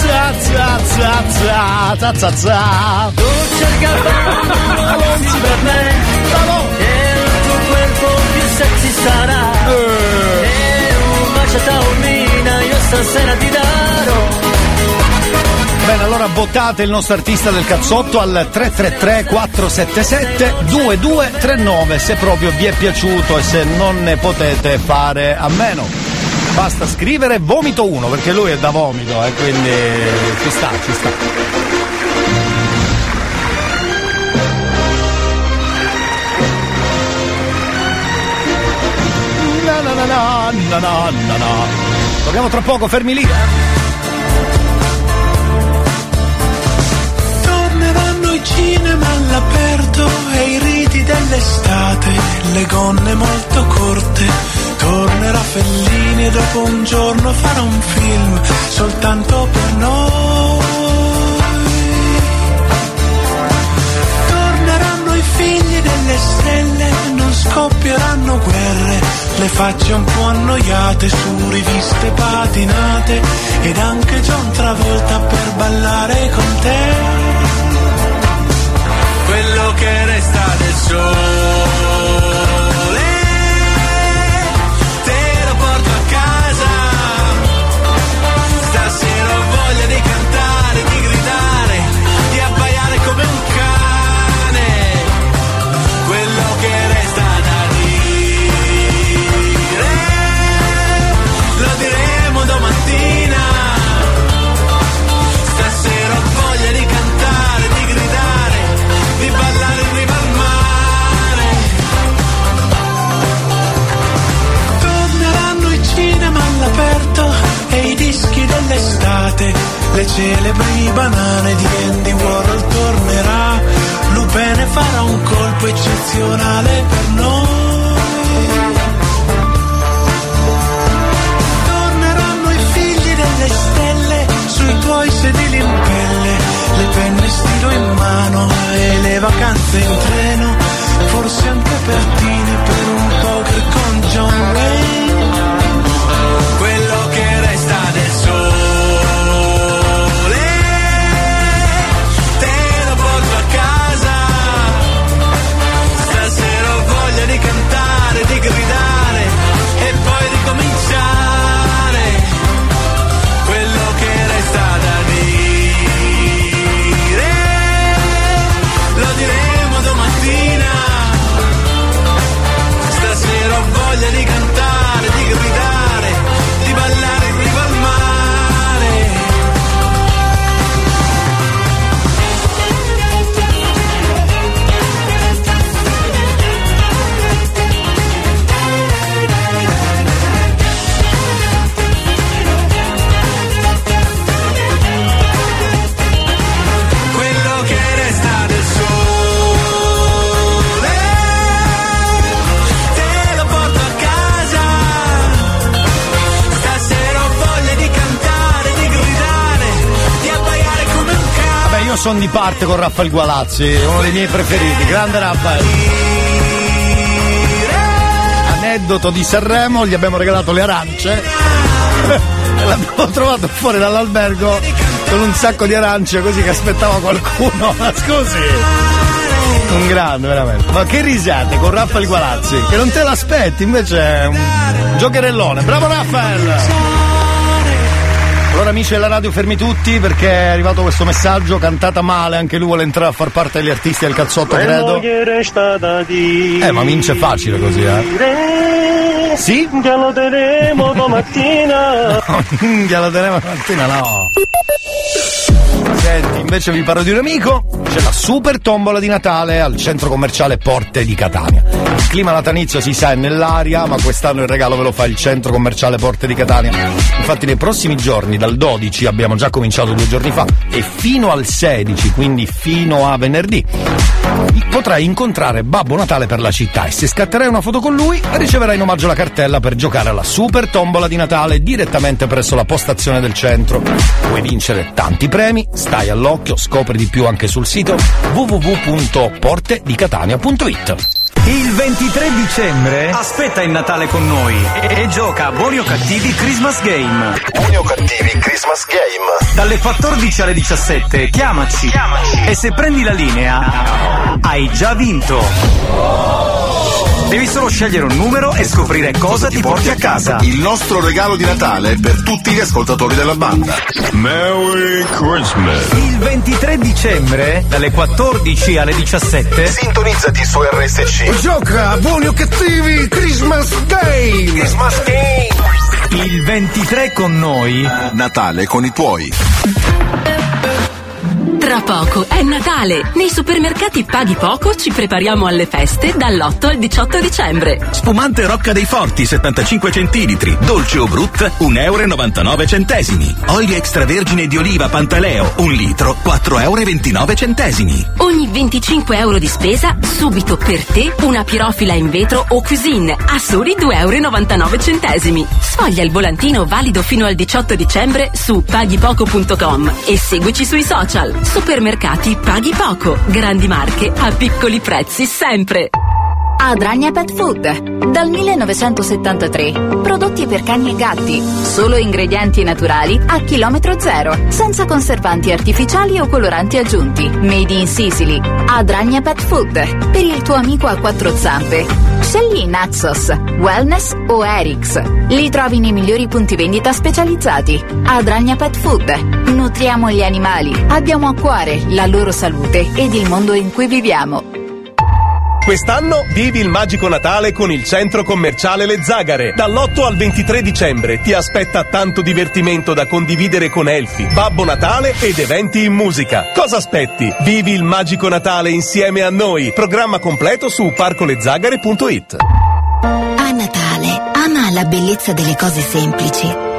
S4: Za, za, za, za, za, za, za,
S48: gabbana, Alonso per me. E il tuo corpo più sexy sarà. E un bacio taormina io stasera ti darò.
S4: Bene, allora votate il nostro artista del cazzotto al 333 477 2239 se proprio vi è piaciuto e se non ne potete fare a meno. Basta scrivere vomito 1 perché lui è da vomito e quindi ci sta, ci sta. Na na na na na. Torniamo tra poco, fermi lì.
S53: Torneranno i cinema all'aperto e i riti dell'estate, le gonne molto corte. Tornerà Fellini e dopo un giorno farà un film soltanto per noi. Torneranno i figli delle stelle, non scoppieranno guerre, le facce un po' annoiate su riviste patinate ed anche John Travolta per ballare con te. Quello che resta del sole, dell'estate, le celebri banane di Andy Warhol tornerà, Lupene farà un colpo eccezionale per noi.
S4: Parte con Raffaele Gualazzi, uno dei miei preferiti, grande Raffaele. Aneddoto di Sanremo, gli abbiamo regalato le arance. E l'abbiamo trovato fuori dall'albergo con un sacco di arance così che aspettava qualcuno. Ma scusi! Un grande, veramente. Ma che risate con Raffaele Gualazzi, che non te l'aspetti, invece è un giocherellone. Bravo Raffaele! Allora amici della radio fermi tutti perché è arrivato questo messaggio, cantata male, anche lui vuole entrare a far parte degli artisti del cazzotto credo. Eh ma vince facile così eh. Sì?
S34: Che lo terremo domattina.
S4: Minchia la terremo mattina no. Senti, invece vi parlo di un amico, c'è la super tombola di Natale al centro commerciale Porte di Catania. Il clima natalizio si sa è nell'aria, ma quest'anno il regalo ve lo fa il centro commerciale Porte di Catania. Infatti nei prossimi giorni, dal 12, abbiamo già cominciato due giorni fa, e fino al 16, quindi fino a venerdì, potrai incontrare Babbo Natale per la città e se scatterai una foto con lui riceverai in omaggio la cartella per giocare alla super tombola di Natale direttamente presso la postazione del centro. Puoi vincere tanti premi, stai all'occhio, scopri di più anche sul sito www.portedicatania.it.
S48: Il 23 dicembre aspetta il Natale con noi e, e gioca a Buoni o Cattivi Christmas Game.
S54: Buoni o cattivi Christmas Game.
S48: Dalle 14 alle 17 chiamaci, e se prendi la linea hai già vinto. Devi solo scegliere un numero e scoprire cosa ti porti a casa.
S54: Il nostro regalo di Natale per tutti gli ascoltatori della banda.
S48: Merry Christmas. Il 23 dicembre dalle 14 alle 17
S54: Sintonizzati su RSC.
S48: Gioca a buoni o cattivi Christmas Game! Christmas Game! Il 23 con noi.
S54: Natale con i tuoi.
S55: Tra poco è Natale. Nei supermercati Paghi Poco ci prepariamo alle feste dall'8 al 18 dicembre.
S56: Spumante Rocca dei Forti 75 centilitri, dolce o brut 1,99 euro. Olio extravergine di oliva Pantaleo 1 litro 4,29 euro centesimi.
S55: Ogni 25 euro di spesa, subito per te una pirofila in vetro o cuisine a soli 2,99 centesimi. Sfoglia il volantino valido fino al 18 dicembre su paghipoco.com e seguici sui social. Supermercati Paghi Poco. Grandi marche a piccoli prezzi sempre.
S57: Adragna Pet Food. Dal 1973. Prodotti per cani e gatti. Solo ingredienti naturali a chilometro zero. Senza conservanti artificiali o coloranti aggiunti. Made in Sicily. Adragna Pet Food. Per il tuo amico a quattro zampe. Scegli Naxos, Wellness o Erix. Li trovi nei migliori punti vendita specializzati. Adragna Pet Food. Nutriamo gli animali. Abbiamo a cuore la loro salute ed il mondo in cui viviamo.
S58: Quest'anno vivi il magico Natale con il centro commerciale Le Zagare. Dall'8 al 23 dicembre ti aspetta tanto divertimento da condividere con elfi, Babbo Natale ed eventi in musica. Cosa aspetti? Vivi il magico Natale insieme a noi. Programma completo su parcolezagare.it.
S26: A Natale ama la bellezza delle cose semplici.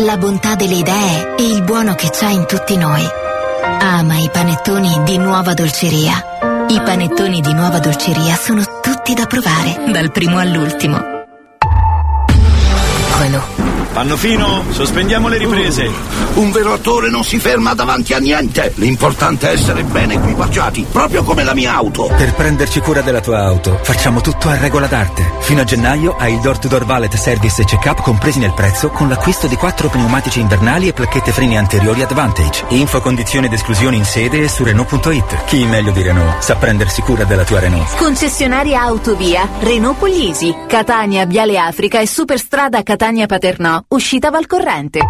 S26: La bontà delle idee e il buono che c'è in tutti noi. Ama i panettoni di nuova dolceria. I panettoni di nuova dolceria sono tutti da provare, dal primo all'ultimo.
S59: Quello. Fanno fino, sospendiamo le riprese.
S54: Un vero attore non si ferma davanti a niente. L'importante è essere ben equipaggiati, proprio come la mia auto.
S52: Per prenderci cura della tua auto, facciamo tutto a regola d'arte. Fino a gennaio hai il door to door valet service e check-up compresi nel prezzo con l'acquisto di quattro pneumatici invernali e placchette freni anteriori Advantage. Info condizioni ed esclusioni in sede e su Renault.it. Chi meglio di Renault sa prendersi cura della tua Renault.
S57: Concessionaria Autovia, Renault Puglisi, Catania, Viale Africa e Superstrada Catania Paternò, uscita Valcorrente.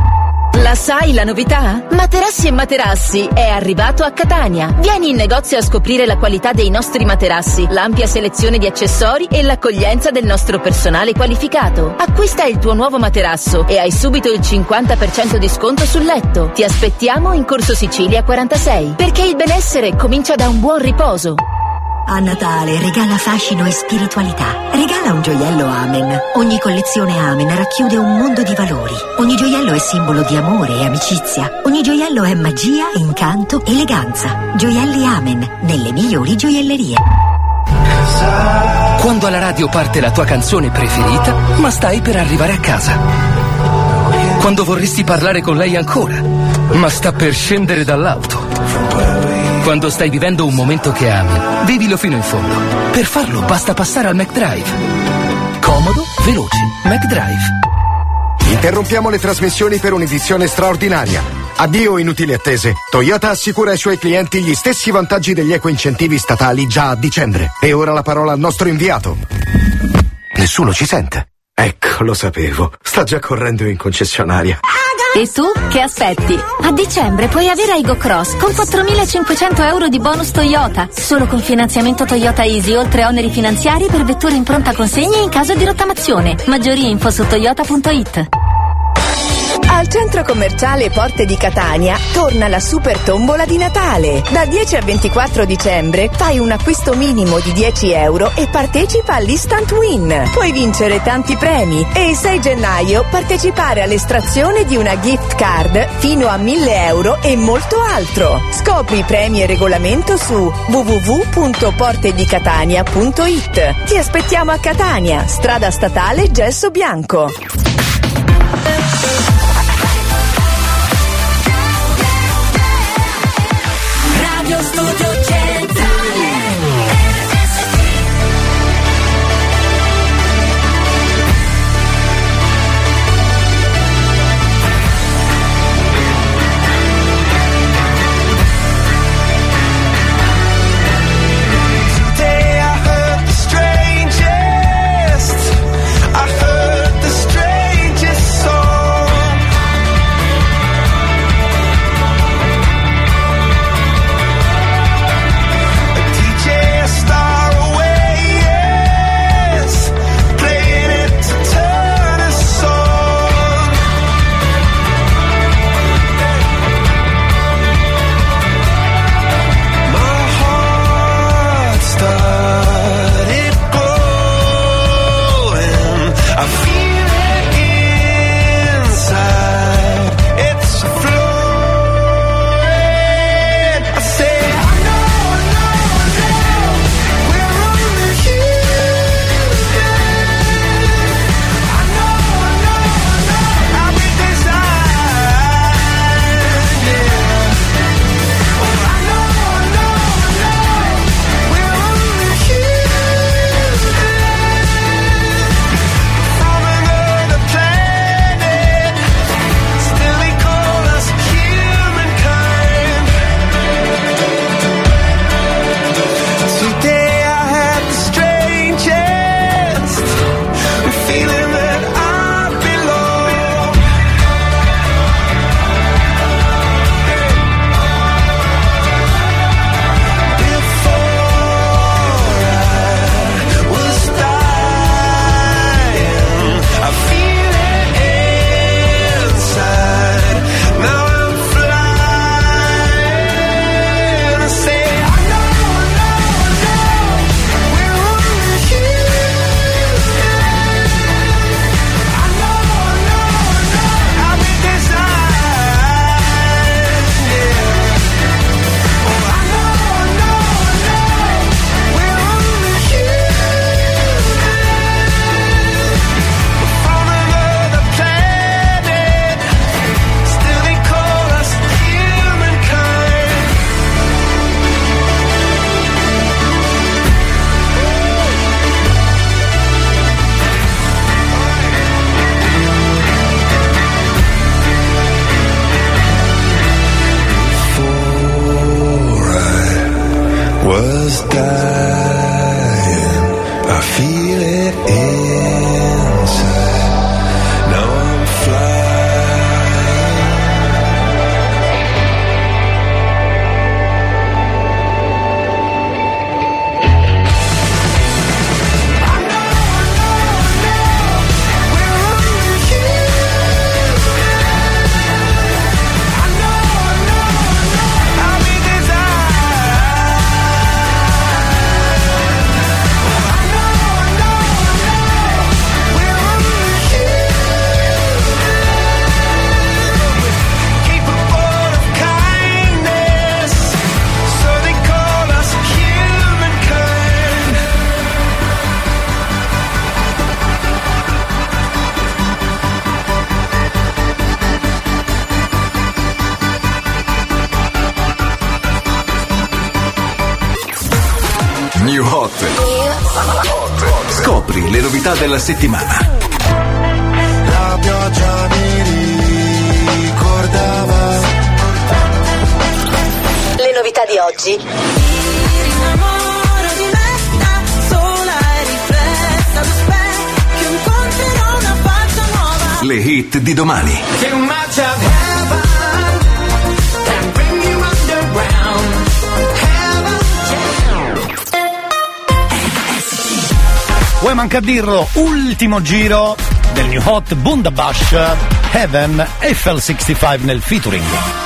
S55: La sai la novità? Materassi e Materassi è arrivato a Catania. Vieni in negozio a scoprire la qualità dei nostri materassi, l'ampia selezione di accessori e l'accoglienza del nostro personale qualificato. Acquista il tuo nuovo materasso e hai subito il 50% di sconto sul letto. Ti aspettiamo in Corso Sicilia 46, perché il benessere comincia da un buon riposo.
S26: A Natale regala fascino e spiritualità. Regala un gioiello Amen. Ogni collezione Amen racchiude un mondo di valori. Ogni gioiello è simbolo di amore e amicizia. Ogni gioiello è magia, incanto, eleganza. Gioielli Amen, nelle migliori gioiellerie.
S60: Quando alla radio parte la tua canzone preferita, ma stai per arrivare a casa. Quando vorresti parlare con lei ancora, ma sta per scendere dall'auto. Quando stai vivendo un momento che ami, vivilo fino in fondo. Per farlo basta passare al McDrive. Comodo, veloce. McDrive.
S61: Interrompiamo le trasmissioni per un'edizione straordinaria. Addio inutili attese. Toyota assicura ai suoi clienti gli stessi vantaggi degli eco incentivi statali già a dicembre. E ora la parola al nostro inviato. Nessuno ci sente. Ecco, lo sapevo. Sta già correndo in concessionaria.
S57: E tu che aspetti? A dicembre puoi avere Aigo Cross con 4.500 euro di bonus Toyota. Solo con finanziamento Toyota Easy oltre oneri finanziari per vetture in pronta consegna in caso di rottamazione. Maggiori info su toyota.it.
S62: Al centro commerciale Porte di Catania torna la super tombola di Natale. Dal 10 al 24 dicembre fai un acquisto minimo di 10 euro e partecipa all'Instant Win. Puoi vincere tanti premi e il 6 gennaio partecipare all'estrazione di una gift card fino a 1000 euro e molto altro. Scopri premi e regolamento su www.portedicatania.it. Ti aspettiamo a Catania, strada statale Gesso Bianco.
S63: settimana.
S53: La pioggia mi ricordava
S57: le novità di oggi.
S12: Le hit di domani.
S4: Poi manca a dirlo, un Ultimo giro del New Hot Bundabash Heaven Eiffel 65 nel featuring.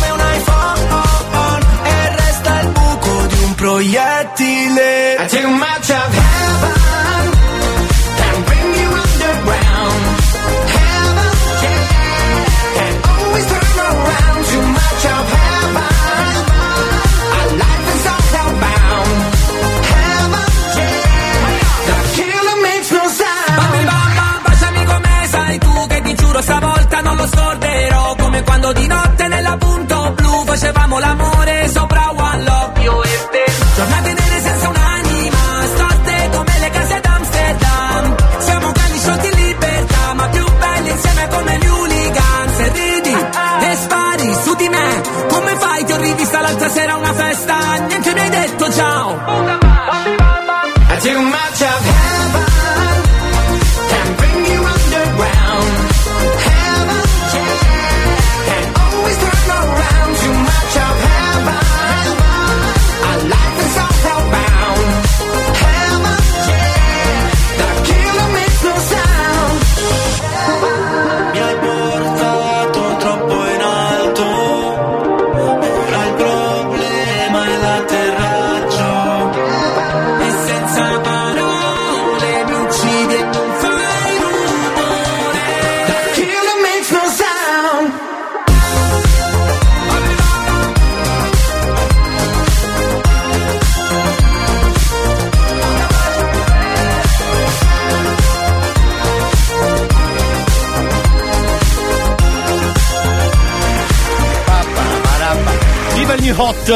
S16: proiettile.
S4: I take my time.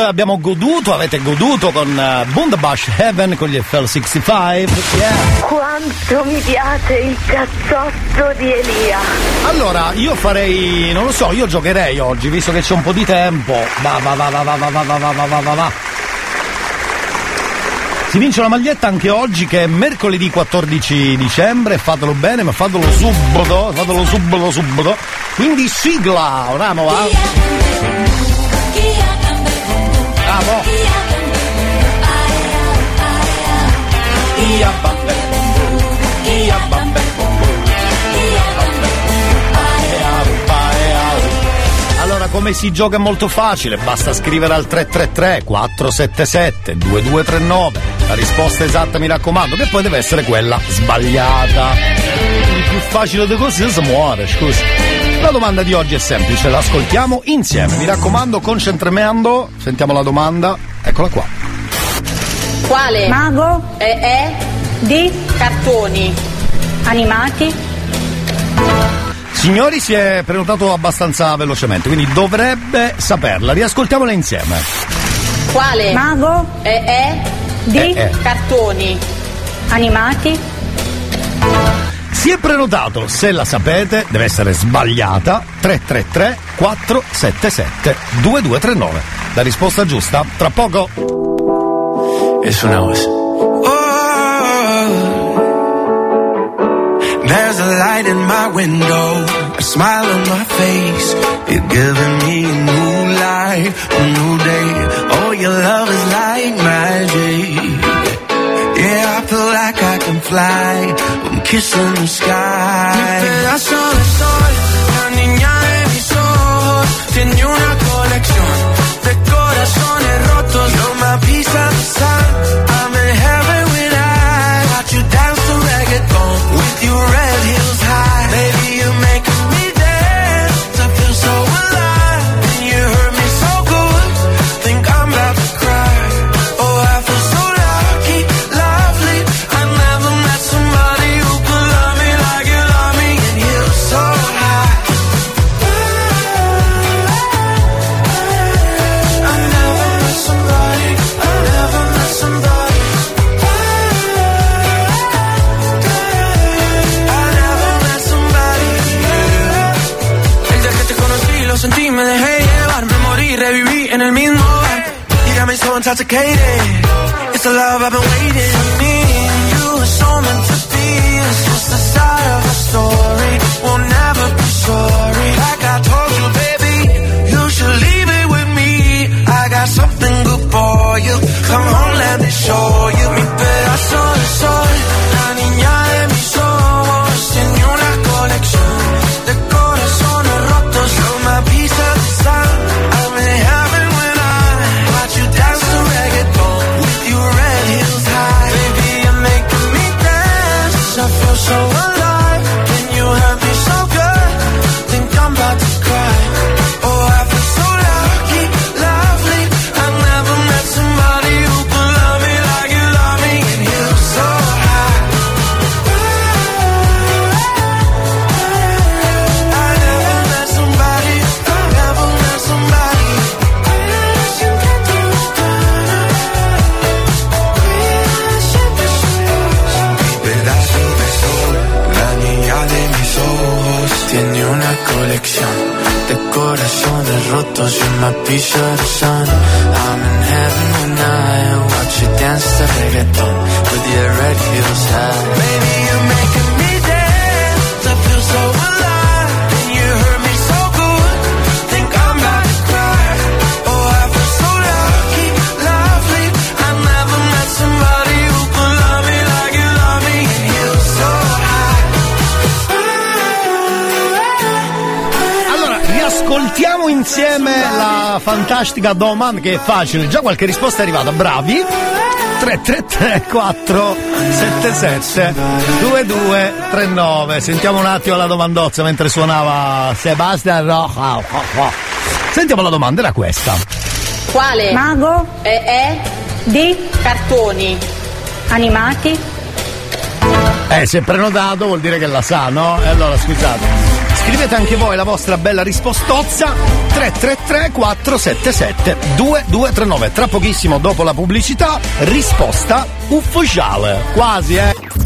S4: Abbiamo goduto, avete goduto con uh, Bundabash Heaven con gli FL65. Yeah.
S5: Quanto mi piace il cazzotto di Elia.
S4: Allora, io farei, non lo so, io giocherei oggi, visto che c'è un po' di tempo. Va, va, va, va, va, va, va, va, va, va, va, va. Si vince una maglietta anche oggi che è mercoledì 14 dicembre, fatelo bene, ma fatelo subito, fatelo subito, subito. Quindi sigla, ramo va. Bravo. Allora come si gioca è molto facile, basta scrivere al 333 477 2239 la risposta esatta mi raccomando, che poi deve essere quella sbagliata. Il più facile di così si muore, scusa. La domanda di oggi è semplice, l'ascoltiamo insieme, mi raccomando concentrando, sentiamo la domanda, eccola qua.
S64: Quale mago è, è di cartoni animati?
S4: Signori si è prenotato abbastanza velocemente, quindi dovrebbe saperla, riascoltiamola insieme.
S64: Quale mago è, è di
S4: Eh, eh.
S64: cartoni animati?
S4: Si è prenotato, se la sapete, deve essere sbagliata. 333 477 2239. La risposta giusta tra poco.
S16: It's when I was. There's a light in my window, a smile on my face. You're giving me a new life, a new day. Oh, your love is like magic. Yeah, I feel like I can fly. kiss in the sky. Mi pedazo de sol, la niña de mis ojos, tiene una colección de corazones rotos. You're my piece of the sun, I'm in heaven when I watch you dance to reggaeton with your red heels high. Baby, sentí, me dejé llevar, me morí, reviví en el mismo bar. You got me so intoxicated. It's the love I've been waiting. Me and you meant to be. It's just the start of a story. We'll never be sorry. Like I told you, baby, you should leave it with me. I got something good for you. Come on, let me show you. Corazones rotos y una piece of the sun. I'm in heaven when I watch you dance to reggaeton with your red heels high. Baby, you're making
S12: riascoltiamo insieme la fantastica domanda che è facile. Già qualche risposta è arrivata, bravi. 333 477 2239 Sentiamo un attimo la domandozza mentre suonava Sebastian Roja. Sentiamo la domanda, era questa.
S64: Quale?
S65: Mago.
S64: E è?
S65: Di.
S64: Cartoni.
S65: Animati.
S12: Eh, se è prenotato vuol dire che la sa, no? E allora scusate. Scrivete anche voi la vostra bella rispostozza 333 477 2239. Tra pochissimo dopo la pubblicità, risposta ufficiale. Quasi, eh.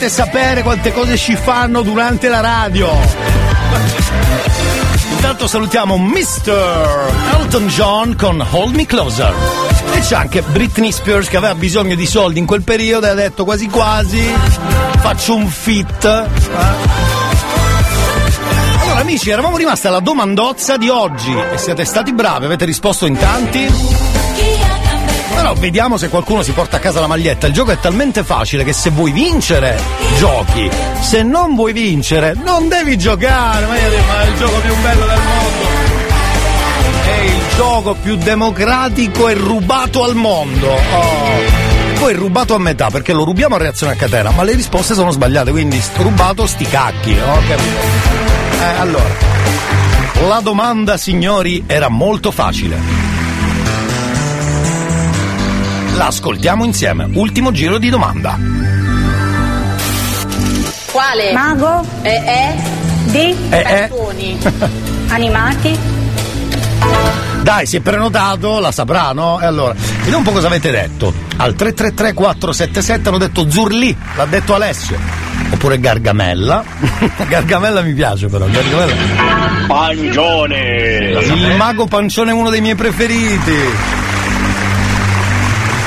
S4: Potete sapere quante cose ci fanno durante la radio. Intanto salutiamo Mr. Elton John con Hold Me Closer. E c'è anche Britney Spears che aveva bisogno di soldi in quel periodo e ha detto quasi quasi faccio un fit. Allora amici, eravamo rimasti alla domandozza di oggi e siete stati bravi, avete risposto in tanti. Però vediamo se qualcuno si porta a casa la maglietta. Il gioco è talmente facile che se vuoi vincere, giochi. Se non vuoi vincere, non devi giocare. Ma, io ma è il gioco più bello del mondo. È il gioco più democratico e rubato al mondo. Oh poi rubato a metà perché lo rubiamo a reazione a catena, ma le risposte sono sbagliate, quindi rubato sti cacchi, ho capito? Eh, allora, la domanda, signori, era molto facile. La ascoltiamo insieme. Ultimo giro di domanda.
S64: Quale?
S66: Mago?
S64: E, e?
S66: Di?
S4: Eh, eh.
S64: Cartoni.
S66: Animati?
S4: Dai, si è prenotato, la saprà, no? E allora, vediamo un po' cosa avete detto. Al 333 477 hanno detto Zurlì, l'ha detto Alessio. Oppure Gargamella. Gargamella mi piace però, Gargamella.
S67: Pancione!
S4: Il mago pancione è uno dei miei preferiti.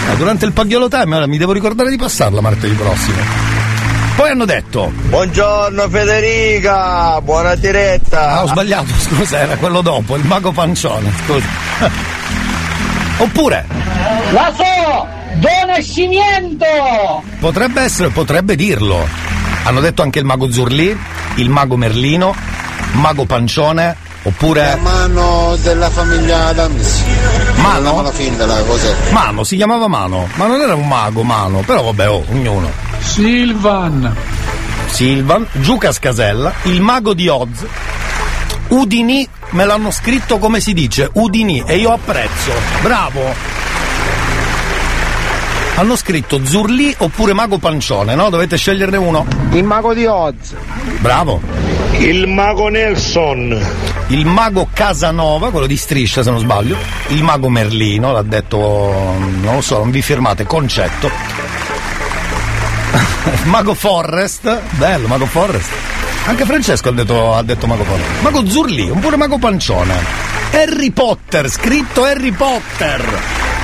S4: Eh, durante il pagliolo time, ora mi devo ricordare di passarla martedì prossimo. Poi hanno detto.
S67: Buongiorno Federica, buona diretta.
S4: Ah, ho sbagliato, scusa, era quello dopo, il mago pancione, scusa. Oppure.
S68: La so! Don Nascimento!
S4: Potrebbe essere, potrebbe dirlo. Hanno detto anche il mago Zurlì, il mago Merlino, mago pancione, oppure.
S42: mano della famiglia Adams.
S4: Mano?
S42: La finta, la cos'è?
S4: Mano, si chiamava Mano, ma non era un mago Mano, però vabbè, oh, ognuno.
S68: Silvan.
S4: Silvan, Giucas Casella, il mago di Oz, Udini, me l'hanno scritto come si dice, Udini, e io apprezzo. Bravo! Hanno scritto Zurlì oppure Mago Pancione, no? Dovete sceglierne uno.
S42: Il mago di Oz.
S4: Bravo.
S67: Il mago Nelson.
S4: Il mago Casanova, quello di striscia se non sbaglio. Il mago Merlino, l'ha detto, non lo so, non vi firmate, concetto. mago Forrest, bello, Mago Forrest. Anche Francesco ha detto, ha detto Mago Forrest. Mago Zurlì, oppure Mago Pancione. Harry Potter, scritto Harry Potter.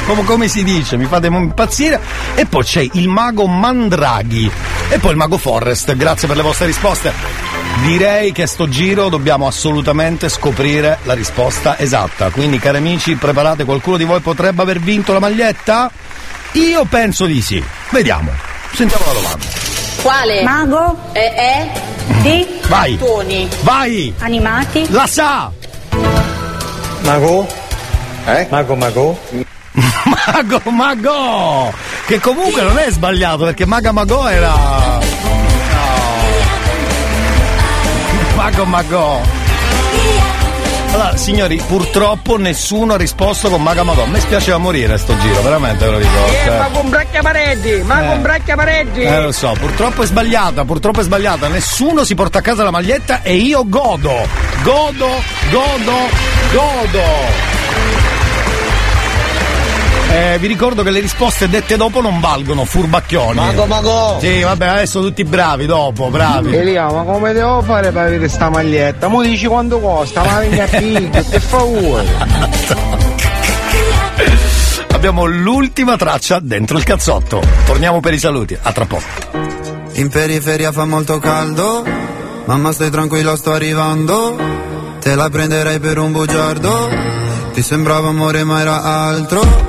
S4: Come, come si dice, mi fate impazzire. E poi c'è il mago Mandraghi. E poi il mago Forrest, grazie per le vostre risposte. Direi che a sto giro dobbiamo assolutamente scoprire la risposta esatta. Quindi, cari amici, preparate, qualcuno di voi potrebbe aver vinto la maglietta? Io penso di sì. Vediamo. Sentiamo la domanda.
S64: Quale?
S66: Mago?
S64: E, e?
S66: Di?
S4: Vai.
S64: Cartoni.
S4: Vai!
S66: Animati?
S4: La sa!
S67: Mago? Eh? Mago Mago?
S4: Mago Mago! Che comunque non è sbagliato perché Maga Mago era. No. Mago Mago! Allora, signori, purtroppo nessuno ha risposto con Maga Mago. A me spiaceva morire sto giro, veramente ve lo dico.
S68: Eh,
S4: cioè.
S68: ma con braccia paretti! Ma
S4: Eh.
S68: con braccia paretti!
S4: Eh lo so, purtroppo è sbagliata, purtroppo è sbagliata. Nessuno si porta a casa la maglietta e io godo. Godo, godo, godo. Eh, vi ricordo che le risposte dette dopo non valgono, furbacchioni.
S42: Mago, mago.
S4: Sì, vabbè, adesso tutti bravi dopo, bravi.
S42: Elia, ma come devo fare per avere sta maglietta? Mo dici quanto costa, ma vieni a picchio, per favore.
S4: Abbiamo l'ultima traccia dentro il cazzotto. Torniamo per i saluti, a tra poco.
S69: In periferia fa molto caldo, mamma stai tranquillo sto arrivando, te la prenderei per un bugiardo, ti sembrava amore ma era altro.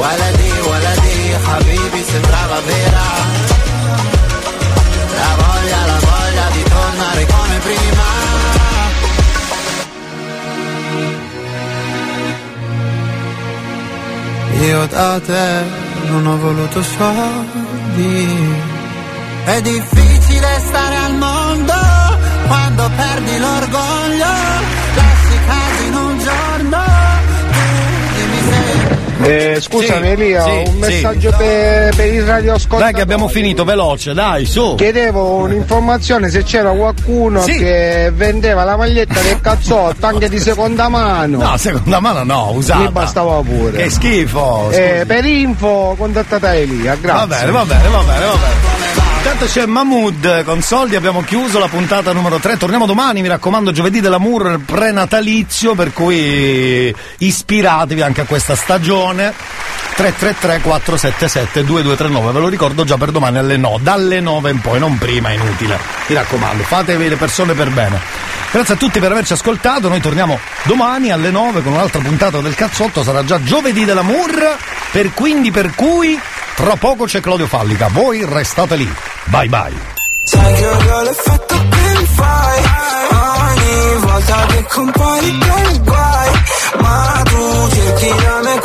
S69: Waladi, waladi, habibi sembrava vera La voglia, la voglia di tornare come prima Io da te non ho voluto soldi. È difficile stare al mondo quando perdi l'orgoglio
S42: Eh, scusami
S4: Sì,
S42: Elia,
S4: sì,
S42: un
S4: sì.
S42: messaggio per, per il radioascoltatore.
S4: Dai che abbiamo finito, veloce, dai, su.
S42: Chiedevo un'informazione se c'era qualcuno
S4: Sì.
S42: che vendeva la maglietta del cazzotto anche di seconda mano.
S4: No, seconda mano no, usata.
S42: Mi bastava pure.
S4: Che schifo.
S42: Eh, per info contattate Elia, grazie.
S4: Va bene, va bene, va bene, va bene. Intanto c'è Mahmood con soldi, abbiamo chiuso la puntata numero 3. Torniamo domani, mi raccomando, giovedì dell'amour prenatalizio, per cui ispiratevi anche a questa stagione. 333 477 2239, ve lo ricordo già per domani alle 9, dalle 9 in poi, non prima, inutile. Mi raccomando, fatevi le persone per bene. Grazie a tutti per averci ascoltato, noi torniamo domani alle 9 con un'altra puntata del cazzotto, sarà già giovedì dell'amour, per quindi per cui tra poco c'è Claudio Fallica, voi restate lì. Bye bye.
S53: Sai che che che i guai Ma tu cerchi da me